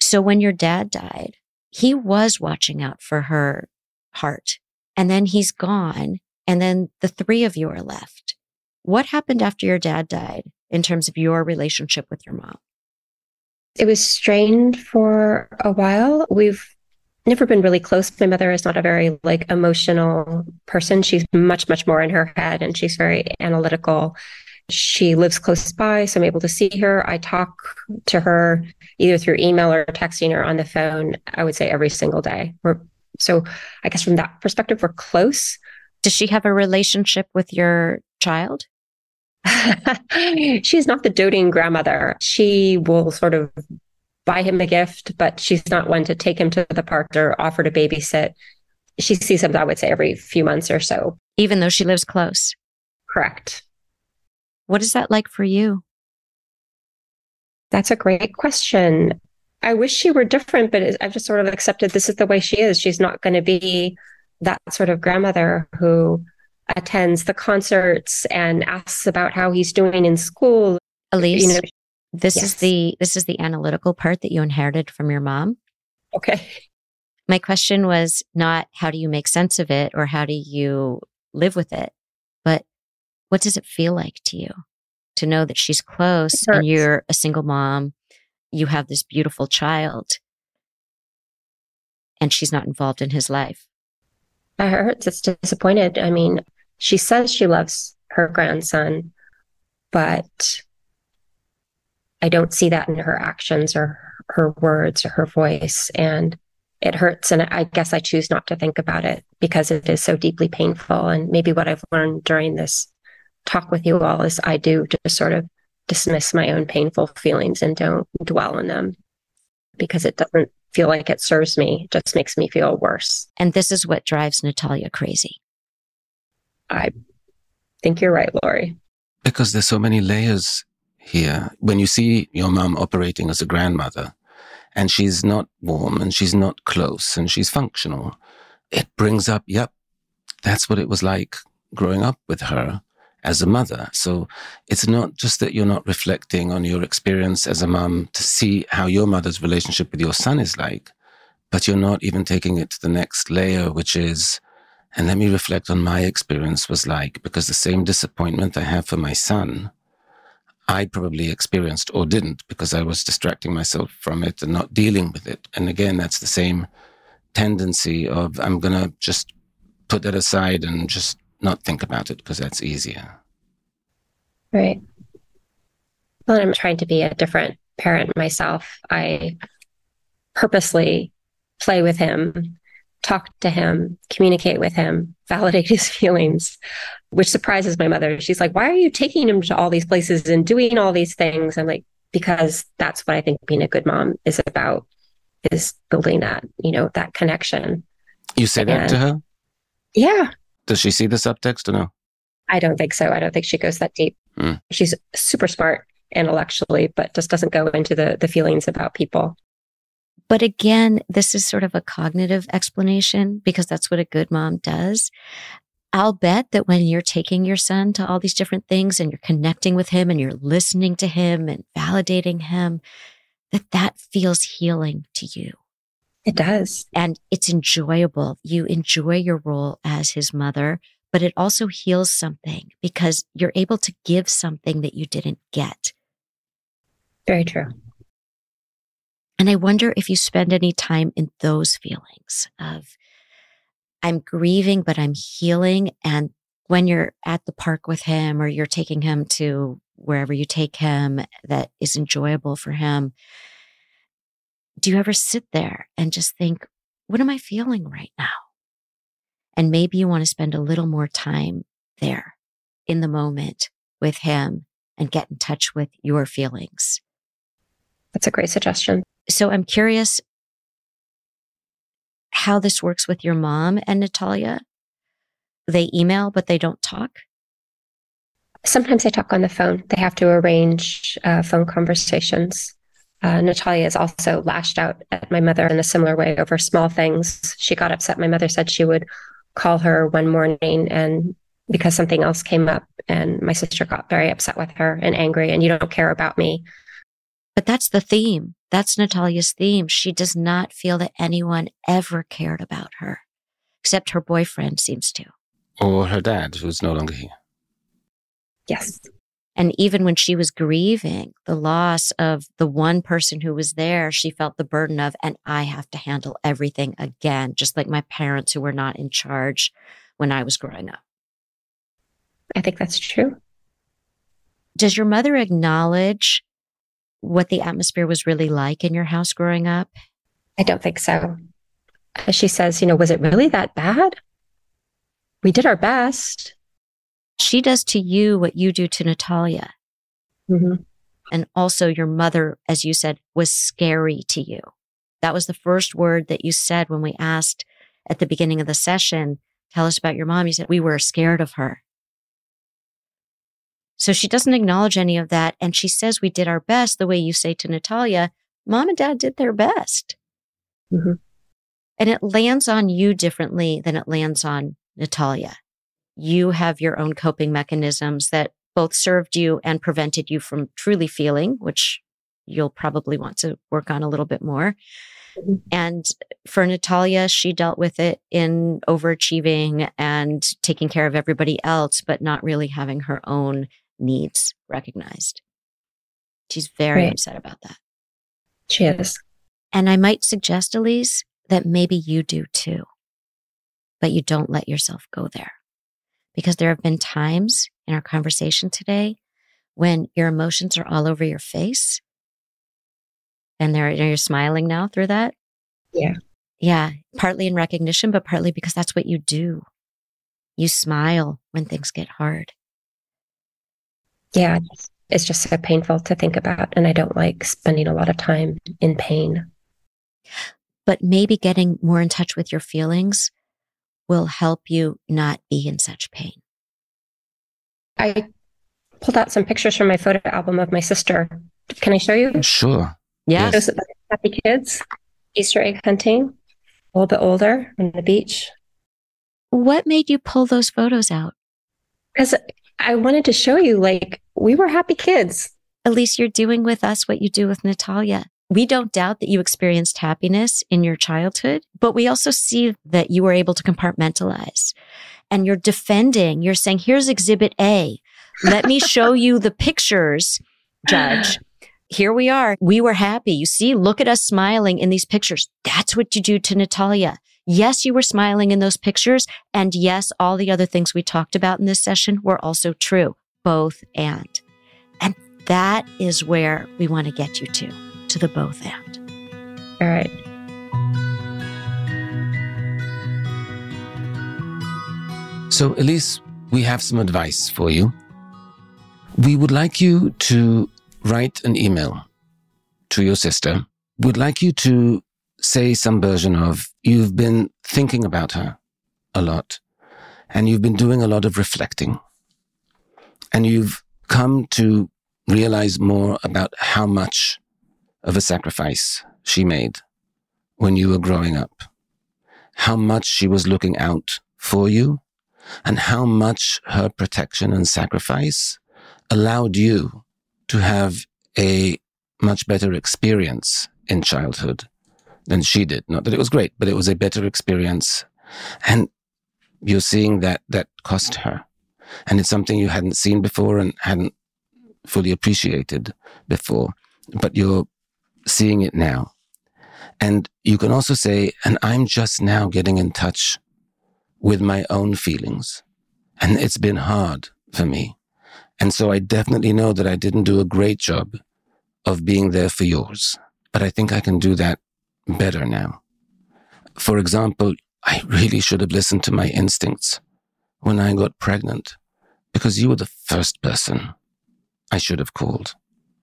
[SPEAKER 2] So when your dad died, he was watching out for her heart and then he's gone. And then the three of you are left. What happened after your dad died in terms of your relationship with your mom?
[SPEAKER 4] It was strained for a while. We've never been really close. My mother is not a very like emotional person. She's much, much more in her head and she's very analytical. She lives close by, so I'm able to see her. I talk to her either through email or texting or on the phone, I would say every single day. We're so I guess from that perspective, we're close.
[SPEAKER 2] Does she have a relationship with your child?
[SPEAKER 4] she's not the doting grandmother. She will sort of buy him a gift, but she's not one to take him to the park or offer to babysit. She sees him, I would say, every few months or so.
[SPEAKER 2] Even though she lives close?
[SPEAKER 4] Correct.
[SPEAKER 2] What is that like for you?
[SPEAKER 4] That's a great question. I wish she were different, but I've just sort of accepted this is the way she is. She's not going to be that sort of grandmother who attends the concerts and asks about how he's doing in school.
[SPEAKER 2] Elise, you know, this yes. is the this is the analytical part that you inherited from your mom.
[SPEAKER 4] Okay.
[SPEAKER 2] My question was not how do you make sense of it or how do you live with it, but what does it feel like to you to know that she's close and you're a single mom you have this beautiful child and she's not involved in his life.
[SPEAKER 4] It hurts. It's disappointed. I mean, she says she loves her grandson, but I don't see that in her actions or her words or her voice. And it hurts. And I guess I choose not to think about it because it is so deeply painful. And maybe what I've learned during this talk with you all is I do just sort of dismiss my own painful feelings and don't dwell on them because it doesn't feel like it serves me. It just makes me feel worse.
[SPEAKER 2] And this is what drives Natalia crazy.
[SPEAKER 4] I think you're right, Lori.
[SPEAKER 3] Because there's so many layers here. When you see your mom operating as a grandmother and she's not warm and she's not close and she's functional, it brings up, yep, that's what it was like growing up with her as a mother. So it's not just that you're not reflecting on your experience as a mom to see how your mother's relationship with your son is like, but you're not even taking it to the next layer, which is, and let me reflect on my experience was like, because the same disappointment I have for my son, I probably experienced or didn't because I was distracting myself from it and not dealing with it. And again, that's the same tendency of I'm going to just put that aside and just not think about it because that's easier.
[SPEAKER 4] Right. Well, I'm trying to be a different parent myself. I purposely play with him, talk to him, communicate with him, validate his feelings, which surprises my mother. She's like, Why are you taking him to all these places and doing all these things? I'm like, Because that's what I think being a good mom is about, is building that, you know, that connection.
[SPEAKER 3] You say and, that to her?
[SPEAKER 4] Yeah.
[SPEAKER 3] Does she see the subtext or no?
[SPEAKER 4] I don't think so. I don't think she goes that deep. Mm. She's super smart intellectually, but just doesn't go into the the feelings about people.
[SPEAKER 2] But again, this is sort of a cognitive explanation because that's what a good mom does. I'll bet that when you're taking your son to all these different things and you're connecting with him and you're listening to him and validating him, that that feels healing to you.
[SPEAKER 4] It does.
[SPEAKER 2] And it's enjoyable. You enjoy your role as his mother, but it also heals something because you're able to give something that you didn't get.
[SPEAKER 4] Very true.
[SPEAKER 2] And I wonder if you spend any time in those feelings of, I'm grieving, but I'm healing. And when you're at the park with him or you're taking him to wherever you take him that is enjoyable for him, do you ever sit there and just think, what am I feeling right now? And maybe you want to spend a little more time there in the moment with him and get in touch with your feelings.
[SPEAKER 4] That's a great suggestion.
[SPEAKER 2] So I'm curious how this works with your mom and Natalia. They email, but they don't talk.
[SPEAKER 4] Sometimes they talk on the phone. They have to arrange uh, phone conversations. Uh, Natalia has also lashed out at my mother in a similar way over small things. She got upset. My mother said she would call her one morning and because something else came up and my sister got very upset with her and angry and you don't care about me.
[SPEAKER 2] But that's the theme. That's Natalia's theme. She does not feel that anyone ever cared about her, except her boyfriend seems to.
[SPEAKER 3] Or her dad, who's no longer here.
[SPEAKER 4] Yes.
[SPEAKER 2] And even when she was grieving the loss of the one person who was there, she felt the burden of, and I have to handle everything again, just like my parents who were not in charge when I was growing up.
[SPEAKER 4] I think that's true.
[SPEAKER 2] Does your mother acknowledge what the atmosphere was really like in your house growing up?
[SPEAKER 4] I don't think so. She says, you know, was it really that bad? We did our best.
[SPEAKER 2] She does to you what you do to Natalia.
[SPEAKER 4] Mm-hmm.
[SPEAKER 2] And also, your mother, as you said, was scary to you. That was the first word that you said when we asked at the beginning of the session, tell us about your mom. You said, we were scared of her. So she doesn't acknowledge any of that. And she says, we did our best the way you say to Natalia, mom and dad did their best.
[SPEAKER 4] Mm-hmm.
[SPEAKER 2] And it lands on you differently than it lands on Natalia. You have your own coping mechanisms that both served you and prevented you from truly feeling, which you'll probably want to work on a little bit more. Mm-hmm. And for Natalia, she dealt with it in overachieving and taking care of everybody else, but not really having her own needs recognized. She's very right. upset about that.
[SPEAKER 4] She is.
[SPEAKER 2] And I might suggest, Elise, that maybe you do too, but you don't let yourself go there. Because there have been times in our conversation today when your emotions are all over your face and they're, you're smiling now through that.
[SPEAKER 4] Yeah.
[SPEAKER 2] Yeah. Partly in recognition, but partly because that's what you do. You smile when things get hard
[SPEAKER 4] yeah, it's just so painful to think about. And I don't like spending a lot of time in pain.
[SPEAKER 2] But maybe getting more in touch with your feelings will help you not be in such pain.
[SPEAKER 4] I pulled out some pictures from my photo album of my sister. Can I show you?
[SPEAKER 3] Sure.
[SPEAKER 2] Yeah.
[SPEAKER 4] Those happy kids, Easter egg hunting, a little bit older on the beach.
[SPEAKER 2] What made you pull those photos out?
[SPEAKER 4] Because I wanted to show you, like, we were happy kids.
[SPEAKER 2] Elise, you're doing with us what you do with Natalia. We don't doubt that you experienced happiness in your childhood, but we also see that you were able to compartmentalize and you're defending. You're saying, here's exhibit A. Let me show you the pictures, judge. Here we are. We were happy. You see, look at us smiling in these pictures. That's what you do to Natalia. Yes, you were smiling in those pictures. And yes, all the other things we talked about in this session were also true, both and. And that is where we want to get you to, to the both end.
[SPEAKER 4] All right.
[SPEAKER 3] So, Elise, we have some advice for you. We would like you to write an email to your sister. We'd like you to say some version of you've been thinking about her a lot and you've been doing a lot of reflecting and you've come to realize more about how much of a sacrifice she made when you were growing up, how much she was looking out for you and how much her protection and sacrifice allowed you to have a much better experience in childhood than she did. Not that it was great, but it was a better experience. And you're seeing that that cost her. And it's something you hadn't seen before and hadn't fully appreciated before, but you're seeing it now. And you can also say, and I'm just now getting in touch with my own feelings. And it's been hard for me. And so I definitely know that I didn't do a great job of being there for yours, but I think I can do that better now. For example, I really should have listened to my instincts when I got pregnant because you were the first person I should have called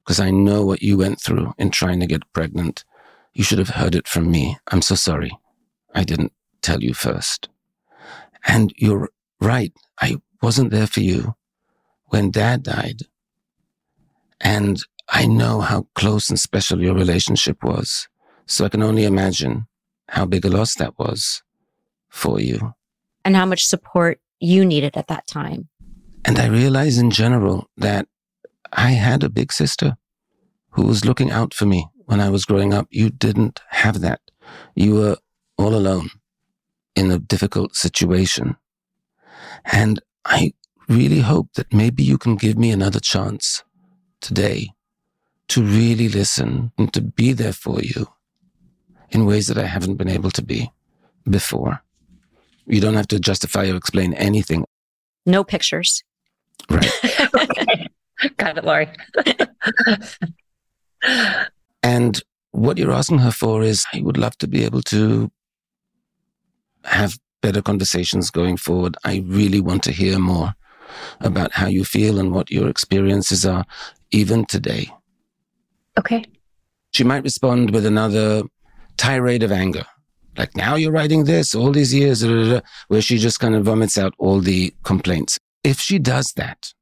[SPEAKER 3] because I know what you went through in trying to get pregnant. You should have heard it from me. I'm so sorry. I didn't tell you first. And you're right. I wasn't there for you when dad died. And I know how close and special your relationship was. So I can only imagine how big a loss that was for you.
[SPEAKER 2] and how much support you needed at that time.
[SPEAKER 3] And I realize in general that I had a big sister who was looking out for me when I was growing up. You didn't have that. You were all alone in a difficult situation. And I really hope that maybe you can give me another chance today to really listen and to be there for you in ways that I haven't been able to be before. You don't have to justify or explain anything.
[SPEAKER 2] No pictures.
[SPEAKER 3] Right.
[SPEAKER 4] Got it, Lori.
[SPEAKER 3] and what you're asking her for is I would love to be able to have better conversations going forward. I really want to hear more about how you feel and what your experiences are, even today.
[SPEAKER 4] Okay.
[SPEAKER 3] She might respond with another tirade of anger. Like, now you're writing this all these years, where she just kind of vomits out all the complaints. If she does that,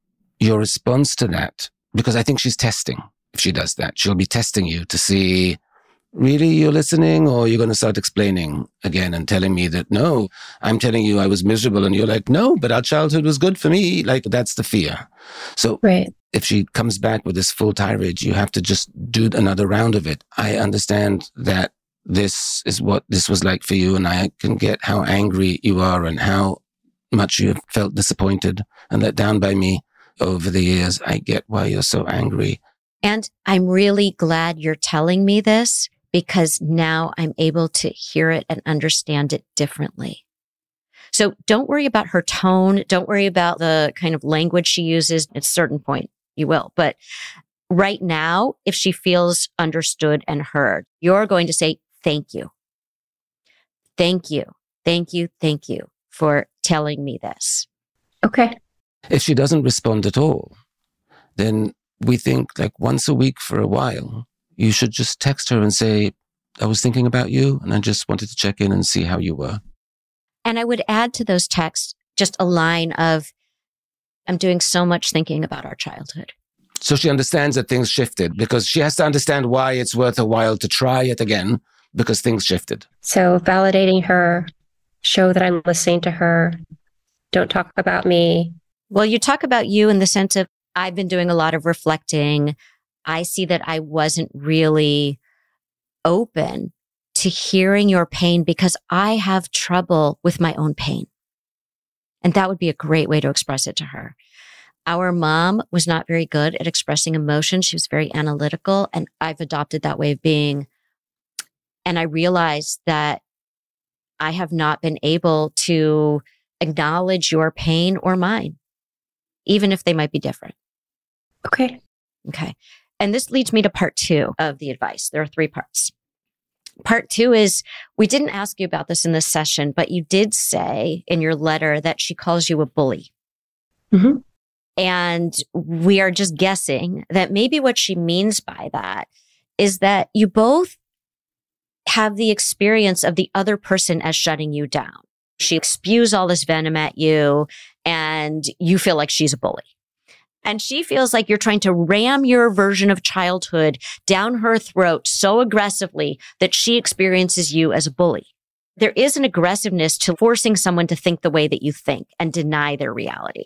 [SPEAKER 3] your response to that, because I think she's testing. If she does that, she'll be testing you to see really you're listening or you're going to start explaining again and telling me that no i'm telling you i was miserable and you're like no but our childhood was good for me. Like that's the fear. So
[SPEAKER 4] right.
[SPEAKER 3] if she comes back with this full tirade you have to just do another round of it. I understand that this is what this was like for you and i can get how angry you are and how much you have felt disappointed and let down by me over the years i get why you're so angry
[SPEAKER 2] and I'm really glad you're telling me this because now I'm able to hear it and understand it differently. So don't worry about her tone. Don't worry about the kind of language she uses. At a certain point, you will. But right now, if she feels understood and heard, you're going to say, thank you. Thank you. Thank you. Thank you for telling me this.
[SPEAKER 4] Okay.
[SPEAKER 3] If she doesn't respond at all, then we think like once a week for a while, you should just text her and say, I was thinking about you and I just wanted to check in and see how you were.
[SPEAKER 2] And I would add to those texts just a line of, I'm doing so much thinking about our childhood.
[SPEAKER 3] So she understands that things shifted because she has to understand why it's worth a while to try it again because things shifted.
[SPEAKER 4] So validating her, show that I'm listening to her, don't talk about me.
[SPEAKER 2] Well, you talk about you in the sense of I've been doing a lot of reflecting. I see that I wasn't really open to hearing your pain because I have trouble with my own pain. And that would be a great way to express it to her. Our mom was not very good at expressing emotion. She was very analytical and I've adopted that way of being. And I realized that I have not been able to acknowledge your pain or mine, even if they might be different.
[SPEAKER 4] Okay.
[SPEAKER 2] Okay. And this leads me to part two of the advice. There are three parts. Part two is we didn't ask you about this in this session, but you did say in your letter that she calls you a bully.
[SPEAKER 4] Mm-hmm.
[SPEAKER 2] And we are just guessing that maybe what she means by that is that you both have the experience of the other person as shutting you down. She spews all this venom at you and you feel like she's a bully. And she feels like you're trying to ram your version of childhood down her throat so aggressively that she experiences you as a bully. There is an aggressiveness to forcing someone to think the way that you think and deny their reality.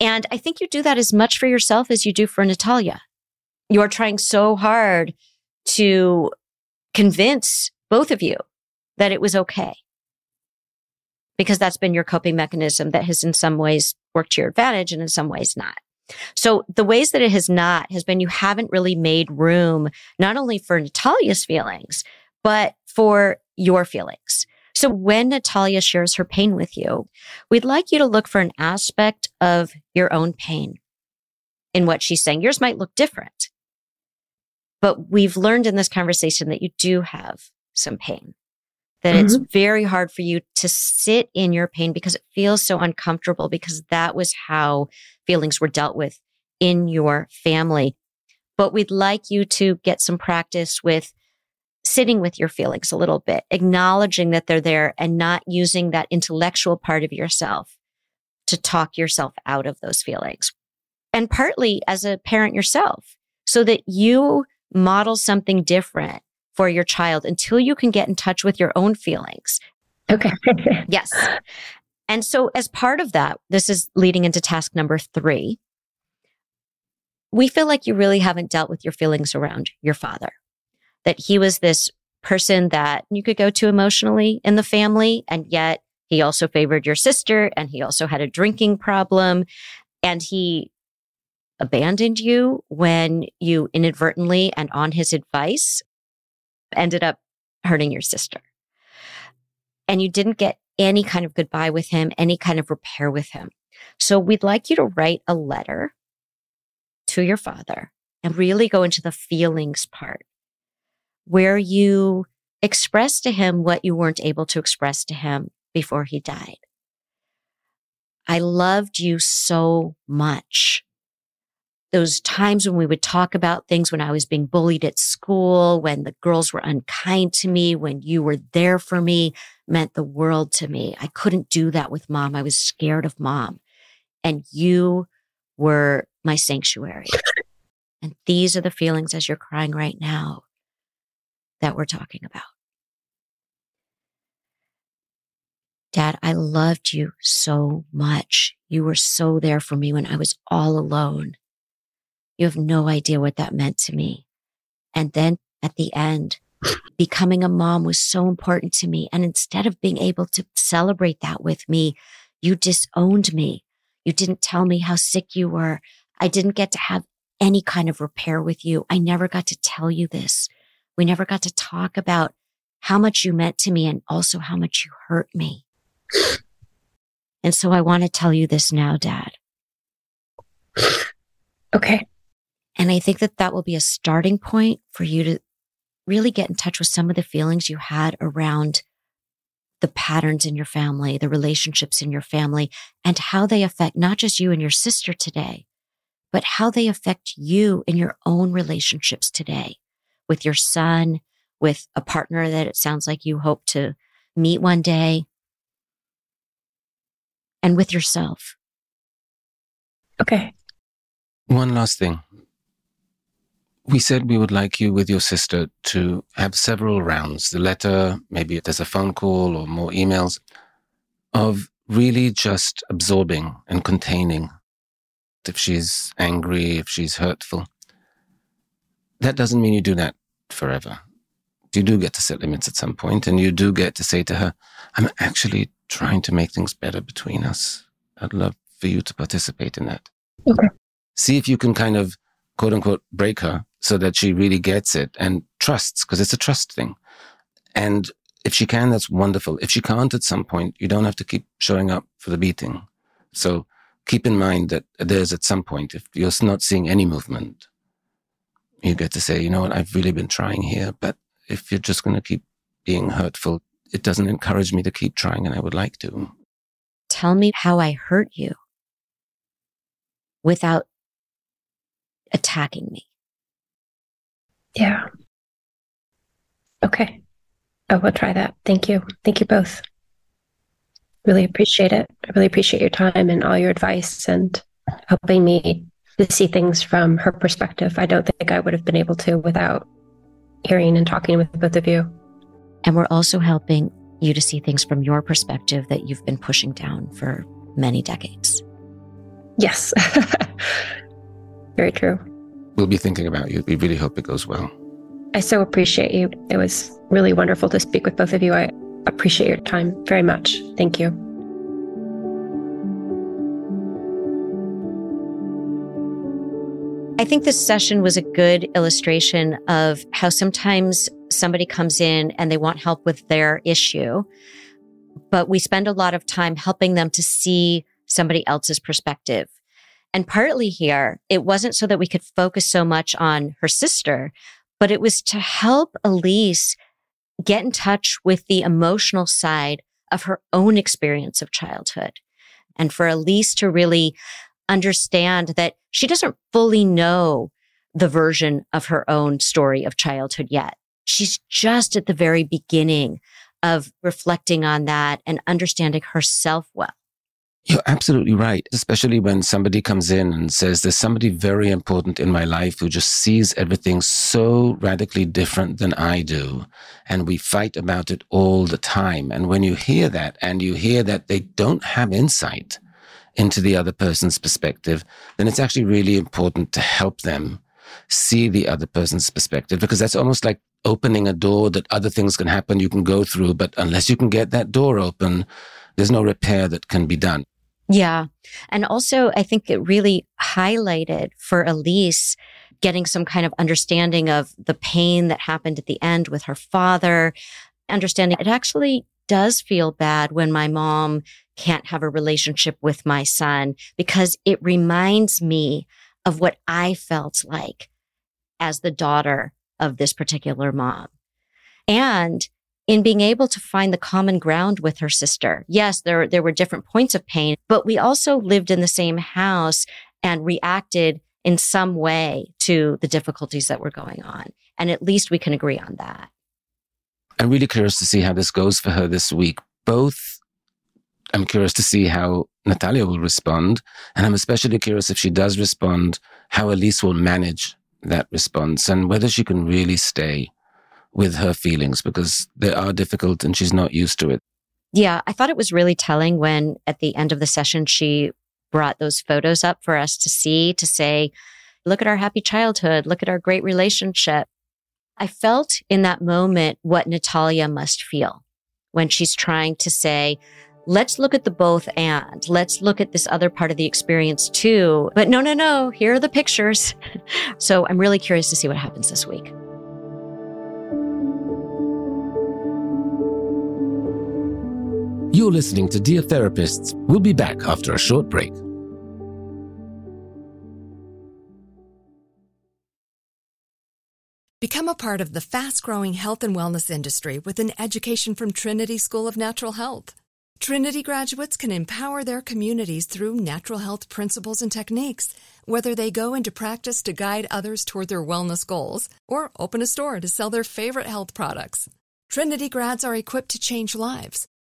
[SPEAKER 2] And I think you do that as much for yourself as you do for Natalia. You're trying so hard to convince both of you that it was okay. Because that's been your coping mechanism that has in some ways worked to your advantage and in some ways not. So the ways that it has not has been you haven't really made room, not only for Natalia's feelings, but for your feelings. So when Natalia shares her pain with you, we'd like you to look for an aspect of your own pain in what she's saying. Yours might look different, but we've learned in this conversation that you do have some pain that mm-hmm. it's very hard for you to sit in your pain because it feels so uncomfortable because that was how feelings were dealt with in your family. But we'd like you to get some practice with sitting with your feelings a little bit, acknowledging that they're there and not using that intellectual part of yourself to talk yourself out of those feelings. And partly as a parent yourself, so that you model something different for your child until you can get in touch with your own feelings.
[SPEAKER 4] Okay.
[SPEAKER 2] yes. And so as part of that, this is leading into task number three. We feel like you really haven't dealt with your feelings around your father, that he was this person that you could go to emotionally in the family. And yet he also favored your sister and he also had a drinking problem and he abandoned you when you inadvertently and on his advice ended up hurting your sister. And you didn't get any kind of goodbye with him, any kind of repair with him. So we'd like you to write a letter to your father and really go into the feelings part where you express to him what you weren't able to express to him before he died. I loved you so much. Those times when we would talk about things when I was being bullied at school, when the girls were unkind to me, when you were there for me meant the world to me. I couldn't do that with mom. I was scared of mom. And you were my sanctuary. And these are the feelings as you're crying right now that we're talking about. Dad, I loved you so much. You were so there for me when I was all alone. You have no idea what that meant to me. And then at the end, becoming a mom was so important to me. And instead of being able to celebrate that with me, you disowned me. You didn't tell me how sick you were. I didn't get to have any kind of repair with you. I never got to tell you this. We never got to talk about how much you meant to me and also how much you hurt me. And so I want to tell you this now, Dad.
[SPEAKER 4] Okay.
[SPEAKER 2] And I think that that will be a starting point for you to really get in touch with some of the feelings you had around the patterns in your family, the relationships in your family, and how they affect not just you and your sister today, but how they affect you in your own relationships today with your son, with a partner that it sounds like you hope to meet one day, and with yourself.
[SPEAKER 4] Okay.
[SPEAKER 3] One last thing. We said we would like you with your sister to have several rounds, the letter, maybe there's a phone call or more emails, of really just absorbing and containing. If she's angry, if she's hurtful. That doesn't mean you do that forever. You do get to set limits at some point and you do get to say to her, I'm actually trying to make things better between us. I'd love for you to participate in that.
[SPEAKER 4] Okay.
[SPEAKER 3] See if you can kind of quote unquote break her so that she really gets it and trusts because it's a trust thing. And if she can, that's wonderful. If she can't at some point, you don't have to keep showing up for the beating. So keep in mind that there's at some point, if you're not seeing any movement, you get to say, you know what, I've really been trying here, but if you're just going to keep being hurtful, it doesn't encourage me to keep trying and I would like to.
[SPEAKER 2] Tell me how I hurt you without attacking me.
[SPEAKER 4] Yeah. Okay. I will try that. Thank you. Thank you both. Really appreciate it. I really appreciate your time and all your advice and helping me to see things from her perspective. I don't think I would have been able to without hearing and talking with both of you.
[SPEAKER 2] And we're also helping you to see things from your perspective that you've been pushing down for many decades.
[SPEAKER 4] Yes. Very true.
[SPEAKER 3] We'll be thinking about you. We really hope it goes well.
[SPEAKER 4] I so appreciate you. It was really wonderful to speak with both of you. I appreciate your time very much. Thank you.
[SPEAKER 2] I think this session was a good illustration of how sometimes somebody comes in and they want help with their issue, but we spend a lot of time helping them to see somebody else's perspective. And partly here, it wasn't so that we could focus so much on her sister, but it was to help Elise get in touch with the emotional side of her own experience of childhood. And for Elise to really understand that she doesn't fully know the version of her own story of childhood yet. She's just at the very beginning of reflecting on that and understanding herself well.
[SPEAKER 3] You're absolutely right, especially when somebody comes in and says, There's somebody very important in my life who just sees everything so radically different than I do. And we fight about it all the time. And when you hear that and you hear that they don't have insight into the other person's perspective, then it's actually really important to help them see the other person's perspective because that's almost like opening a door that other things can happen you can go through. But unless you can get that door open, there's no repair that can be done.
[SPEAKER 2] Yeah. And also, I think it really highlighted for Elise getting some kind of understanding of the pain that happened at the end with her father, understanding it actually does feel bad when my mom can't have a relationship with my son because it reminds me of what I felt like as the daughter of this particular mom. And in being able to find the common ground with her sister. Yes, there, there were different points of pain, but we also lived in the same house and reacted in some way to the difficulties that were going on. And at least we can agree on that.
[SPEAKER 3] I'm really curious to see how this goes for her this week. Both, I'm curious to see how Natalia will respond. And I'm especially curious if she does respond, how Elise will manage that response and whether she can really stay with her feelings because they are difficult and she's not used to it.
[SPEAKER 2] Yeah, I thought it was really telling when at the end of the session she brought those photos up for us to see, to say, look at our happy childhood, look at our great relationship. I felt in that moment what Natalia must feel when she's trying to say, let's look at the both and let's look at this other part of the experience too. But no, no, no, here are the pictures. so I'm really curious to see what happens this week.
[SPEAKER 3] You're listening to Dear Therapists. We'll be back after a short break.
[SPEAKER 6] Become a part of the fast growing health and wellness industry with an education from Trinity School of Natural Health. Trinity graduates can empower their communities through natural health principles and techniques, whether they go into practice to guide others toward their wellness goals or open a store to sell their favorite health products. Trinity grads are equipped to change lives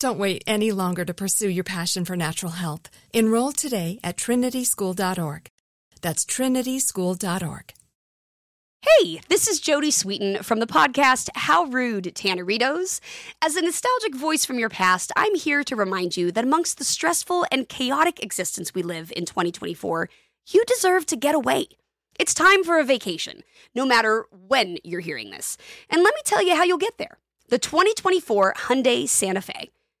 [SPEAKER 6] Don't wait any longer to pursue your passion for natural health. Enroll today at trinityschool.org. That's trinityschool.org.
[SPEAKER 1] Hey, this is Jodie Sweetin from the podcast How Rude, Tanneritos. As a nostalgic voice from your past, I'm here to remind you that amongst the stressful and chaotic existence we live in 2024, you deserve to get away. It's time for a vacation, no matter when you're hearing this. And let me tell you how you'll get there. The 2024 Hyundai Santa Fe.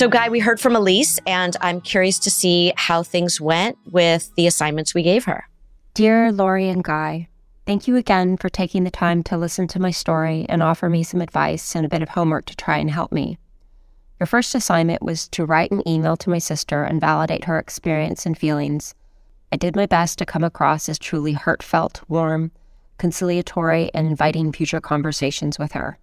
[SPEAKER 2] So, Guy, we heard from Elise, and I'm curious to see how things went with the assignments we gave her.
[SPEAKER 7] Dear Lori and Guy, thank you again for taking the time to listen to my story and offer me some advice and a bit of homework to try and help me. Your first assignment was to write an email to my sister and validate her experience and feelings. I did my best to come across as truly heartfelt, warm, conciliatory, and inviting future conversations with her.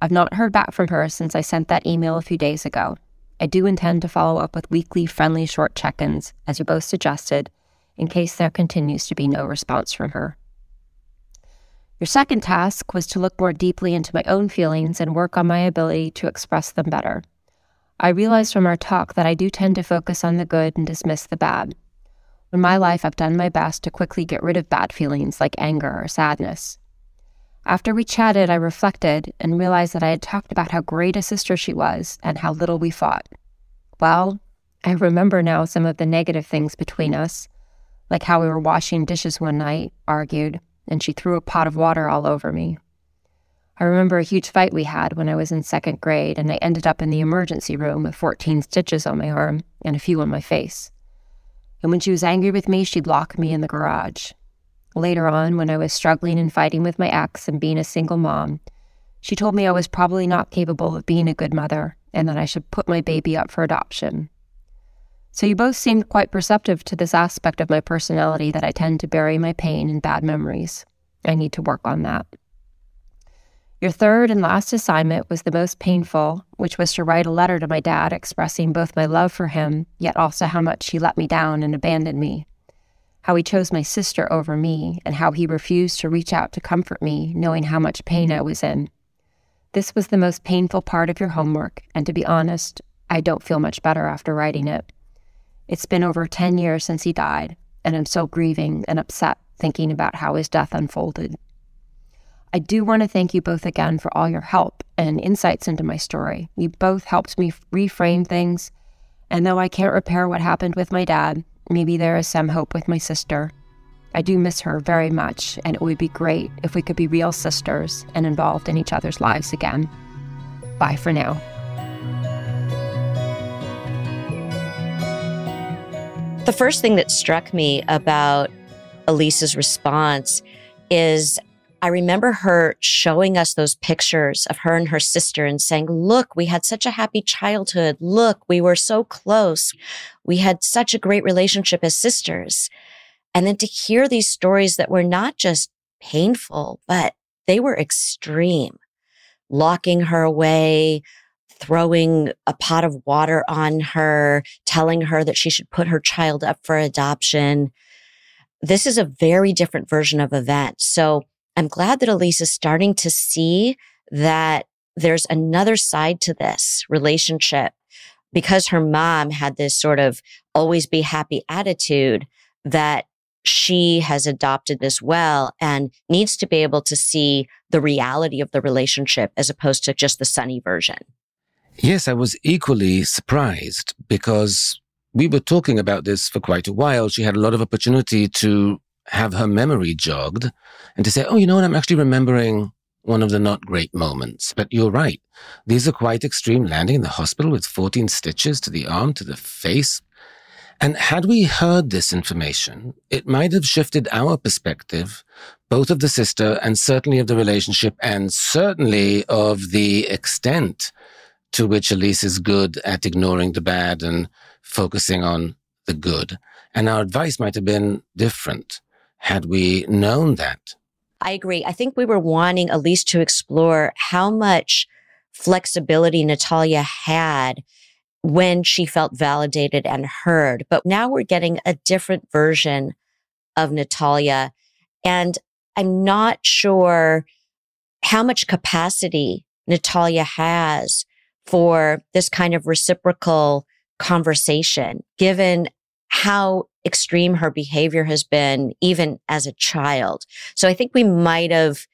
[SPEAKER 7] I've not heard back from her since I sent that email a few days ago. I do intend to follow up with weekly friendly short check ins, as you both suggested, in case there continues to be no response from her. Your second task was to look more deeply into my own feelings and work on my ability to express them better. I realized from our talk that I do tend to focus on the good and dismiss the bad. In my life, I've done my best to quickly get rid of bad feelings like anger or sadness. After we chatted, I reflected and realized that I had talked about how great a sister she was and how little we fought. Well, I remember now some of the negative things between us, like how we were washing dishes one night, argued, and she threw a pot of water all over me. I remember a huge fight we had when I was in second grade, and I ended up in the emergency room with 14 stitches on my arm and a few on my face. And when she was angry with me, she'd lock me in the garage. Later on, when I was struggling and fighting with my ex and being a single mom, she told me I was probably not capable of being a good mother and that I should put my baby up for adoption. So you both seemed quite perceptive to this aspect of my personality that I tend to bury my pain in bad memories. I need to work on that. Your third and last assignment was the most painful, which was to write a letter to my dad expressing both my love for him, yet also how much he let me down and abandoned me. How he chose my sister over me, and how he refused to reach out to comfort me, knowing how much pain I was in. This was the most painful part of your homework, and to be honest, I don't feel much better after writing it. It's been over 10 years since he died, and I'm so grieving and upset thinking about how his death unfolded. I do want to thank you both again for all your help and insights into my story. You both helped me reframe things. And though I can't repair what happened with my dad, maybe there is some hope with my sister. I do miss her very much, and it would be great if we could be real sisters and involved in each other's lives again. Bye for now.
[SPEAKER 2] The first thing that struck me about Elise's response is I remember her showing us those pictures of her and her sister and saying, look, we had such a happy childhood. Look, we were so close. We had such a great relationship as sisters. And then to hear these stories that were not just painful, but they were extreme, locking her away, throwing a pot of water on her, telling her that she should put her child up for adoption. This is a very different version of events. So I'm glad that Elise is starting to see that there's another side to this relationship because her mom had this sort of always be happy attitude that she has adopted as well and needs to be able to see the reality of the relationship as opposed to just the sunny version.
[SPEAKER 3] Yes, I was equally surprised because we were talking about this for quite a while. She had a lot of opportunity to have her memory jogged and to say, oh, you know what? I'm actually remembering one of the not great moments. But you're right. These are quite extreme landing in the hospital with 14 stitches to the arm, to the face. And had we heard this information, it might have shifted our perspective, both of the sister and certainly of the relationship and certainly of the extent to which Elise is good at ignoring the bad and focusing on the good. And our advice might have been different had we known that.
[SPEAKER 2] I agree. I think we were wanting at least to explore how much flexibility Natalia had when she felt validated and heard. But now we're getting a different version of Natalia. And I'm not sure how much capacity Natalia has for this kind of reciprocal conversation, given how extreme her behavior has been, even as a child. So I think we might have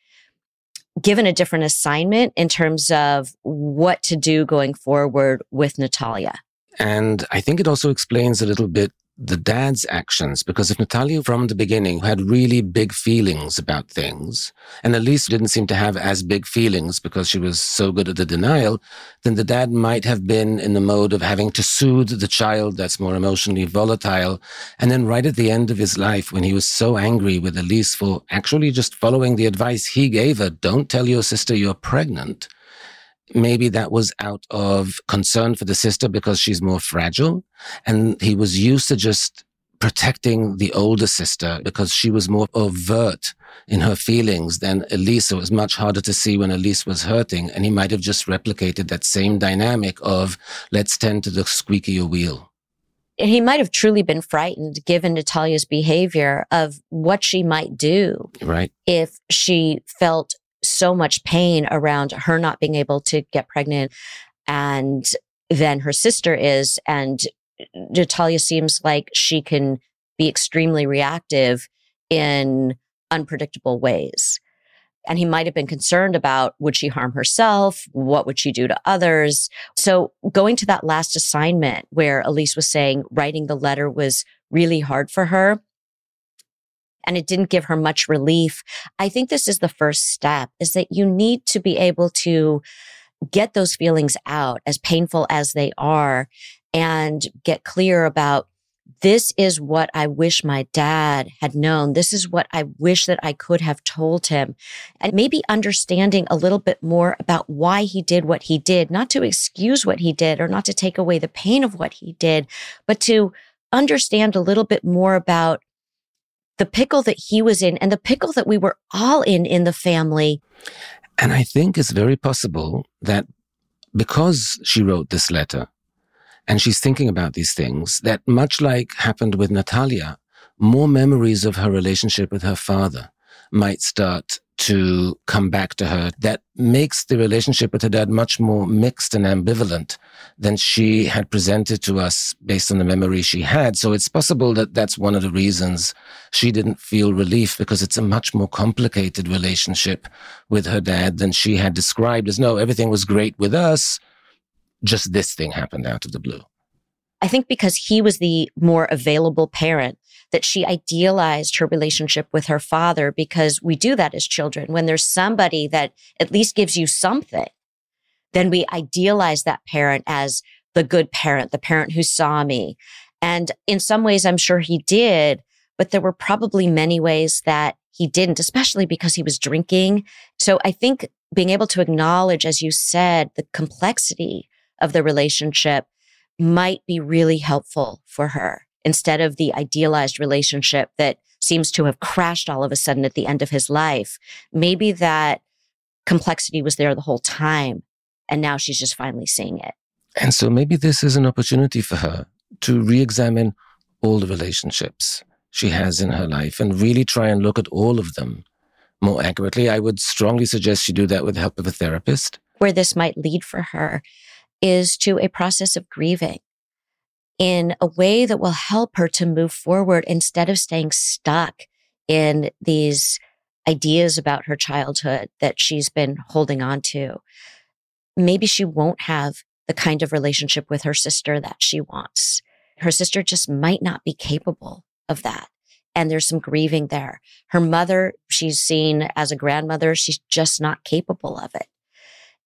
[SPEAKER 2] given a different assignment in terms of what to do going forward with Natalia.
[SPEAKER 3] And I think it also explains a little bit the dad's actions because if Natalia from the beginning had really big feelings about things and Elise didn't seem to have as big feelings because she was so good at the denial, then the dad might have been in the mode of having to soothe the child that's more emotionally volatile. And then right at the end of his life, when he was so angry with Elise for actually just following the advice he gave her, don't tell your sister you're pregnant maybe that was out of concern for the sister because she's more fragile. And he was used to just protecting the older sister because she was more overt in her feelings than Elise. So it was much harder to see when Elise was hurting. And he might have just replicated that same dynamic of let's tend to the squeakier wheel.
[SPEAKER 2] He might have truly been frightened given Natalia's behavior of what she might do.
[SPEAKER 3] Right.
[SPEAKER 2] If she felt so much pain around her not being able to get pregnant and then her sister is and Natalia seems like she can be extremely reactive in unpredictable ways. And he might have been concerned about would she harm herself? What would she do to others? So going to that last assignment where Elise was saying writing the letter was really hard for her. And it didn't give her much relief. I think this is the first step is that you need to be able to get those feelings out as painful as they are and get clear about this is what I wish my dad had known. This is what I wish that I could have told him. And maybe understanding a little bit more about why he did what he did, not to excuse what he did or not to take away the pain of what he did, but to understand a little bit more about the pickle that he was in and the pickle that we were all in in the family.
[SPEAKER 3] And I think it's very possible that because she wrote this letter, and she's thinking about these things that much like happened with Natalia, more memories of her relationship with her father might start to come back to her that makes the relationship with her dad much more mixed and ambivalent than she had presented to us based on the memory she had. So it's possible that that's one of the reasons she didn't feel relief because it's a much more complicated relationship with her dad than she had described as no, everything was great with us just this thing happened out of the blue.
[SPEAKER 2] I think because he was the more available parent that she idealized her relationship with her father because we do that as children. When there's somebody that at least gives you something, then we idealize that parent as the good parent, the parent who saw me. And in some ways, I'm sure he did, but there were probably many ways that he didn't, especially because he was drinking. So I think being able to acknowledge, as you said, the complexity of the relationship might be really helpful for her instead of the idealized relationship that seems to have crashed all of a sudden at the end of his life. Maybe that complexity was there the whole time. And now she's just finally seeing it.
[SPEAKER 3] And so maybe this is an opportunity for her to re examine all the relationships she has in her life and really try and look at all of them more accurately. I would strongly suggest she do that with the help of a therapist.
[SPEAKER 2] Where this might lead for her is to a process of grieving in a way that will help her to move forward instead of staying stuck in these ideas about her childhood that she's been holding on to. Maybe she won't have the kind of relationship with her sister that she wants. Her sister just might not be capable of that. And there's some grieving there. Her mother, she's seen as a grandmother. She's just not capable of it.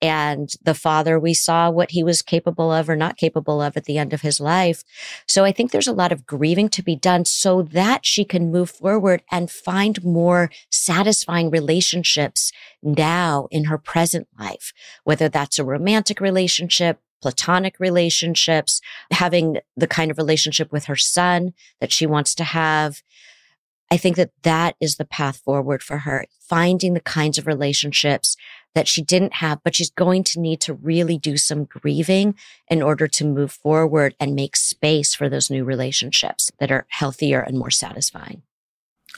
[SPEAKER 2] And the father, we saw what he was capable of or not capable of at the end of his life. So I think there's a lot of grieving to be done so that she can move forward and find more satisfying relationships now in her present life, whether that's a romantic relationship, platonic relationships, having the kind of relationship with her son that she wants to have. I think that that is the path forward for her, finding the kinds of relationships that she didn't have, but she's going to need to really do some grieving in order to move forward and make space for those new relationships that are healthier and more satisfying.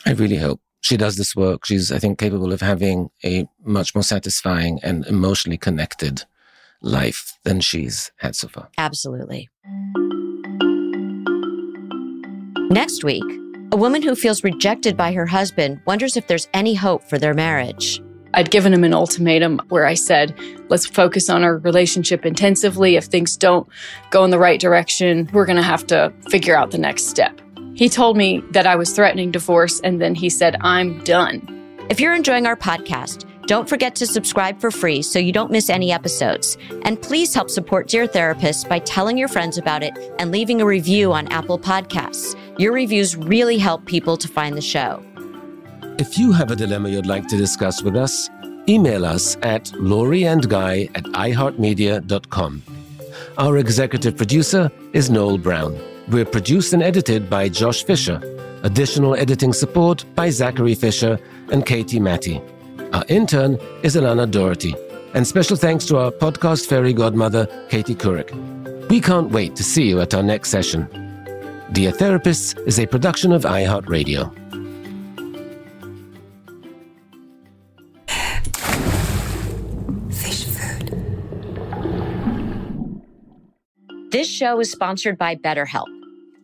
[SPEAKER 3] I really hope she does this work. She's, I think, capable of having a much more satisfying and emotionally connected life than she's had so far.
[SPEAKER 2] Absolutely. Next week, a woman who feels rejected by her husband wonders if there's any hope for their marriage.
[SPEAKER 8] I'd given him an ultimatum where I said, let's focus on our relationship intensively. If things don't go in the right direction, we're going to have to figure out the next step. He told me that I was threatening divorce, and then he said, I'm done.
[SPEAKER 2] If you're enjoying our podcast, don't forget to subscribe for free so you don't miss any episodes. And please help support Dear Therapist by telling your friends about it and leaving a review on Apple Podcasts. Your reviews really help people to find the show.
[SPEAKER 3] If you have a dilemma you'd like to discuss with us, email us at loriandguy at iheartmedia.com. Our executive producer is Noel Brown. We're produced and edited by Josh Fisher. Additional editing support by Zachary Fisher and Katie Matty. Our intern is Alana Doherty. And special thanks to our podcast fairy godmother, Katie Couric. We can't wait to see you at our next session. Dear Therapists is a production of iHeartRadio. Fish food.
[SPEAKER 2] This show is sponsored by BetterHelp.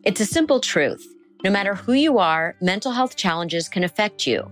[SPEAKER 2] It's a simple truth. No matter who you are, mental health challenges can affect you,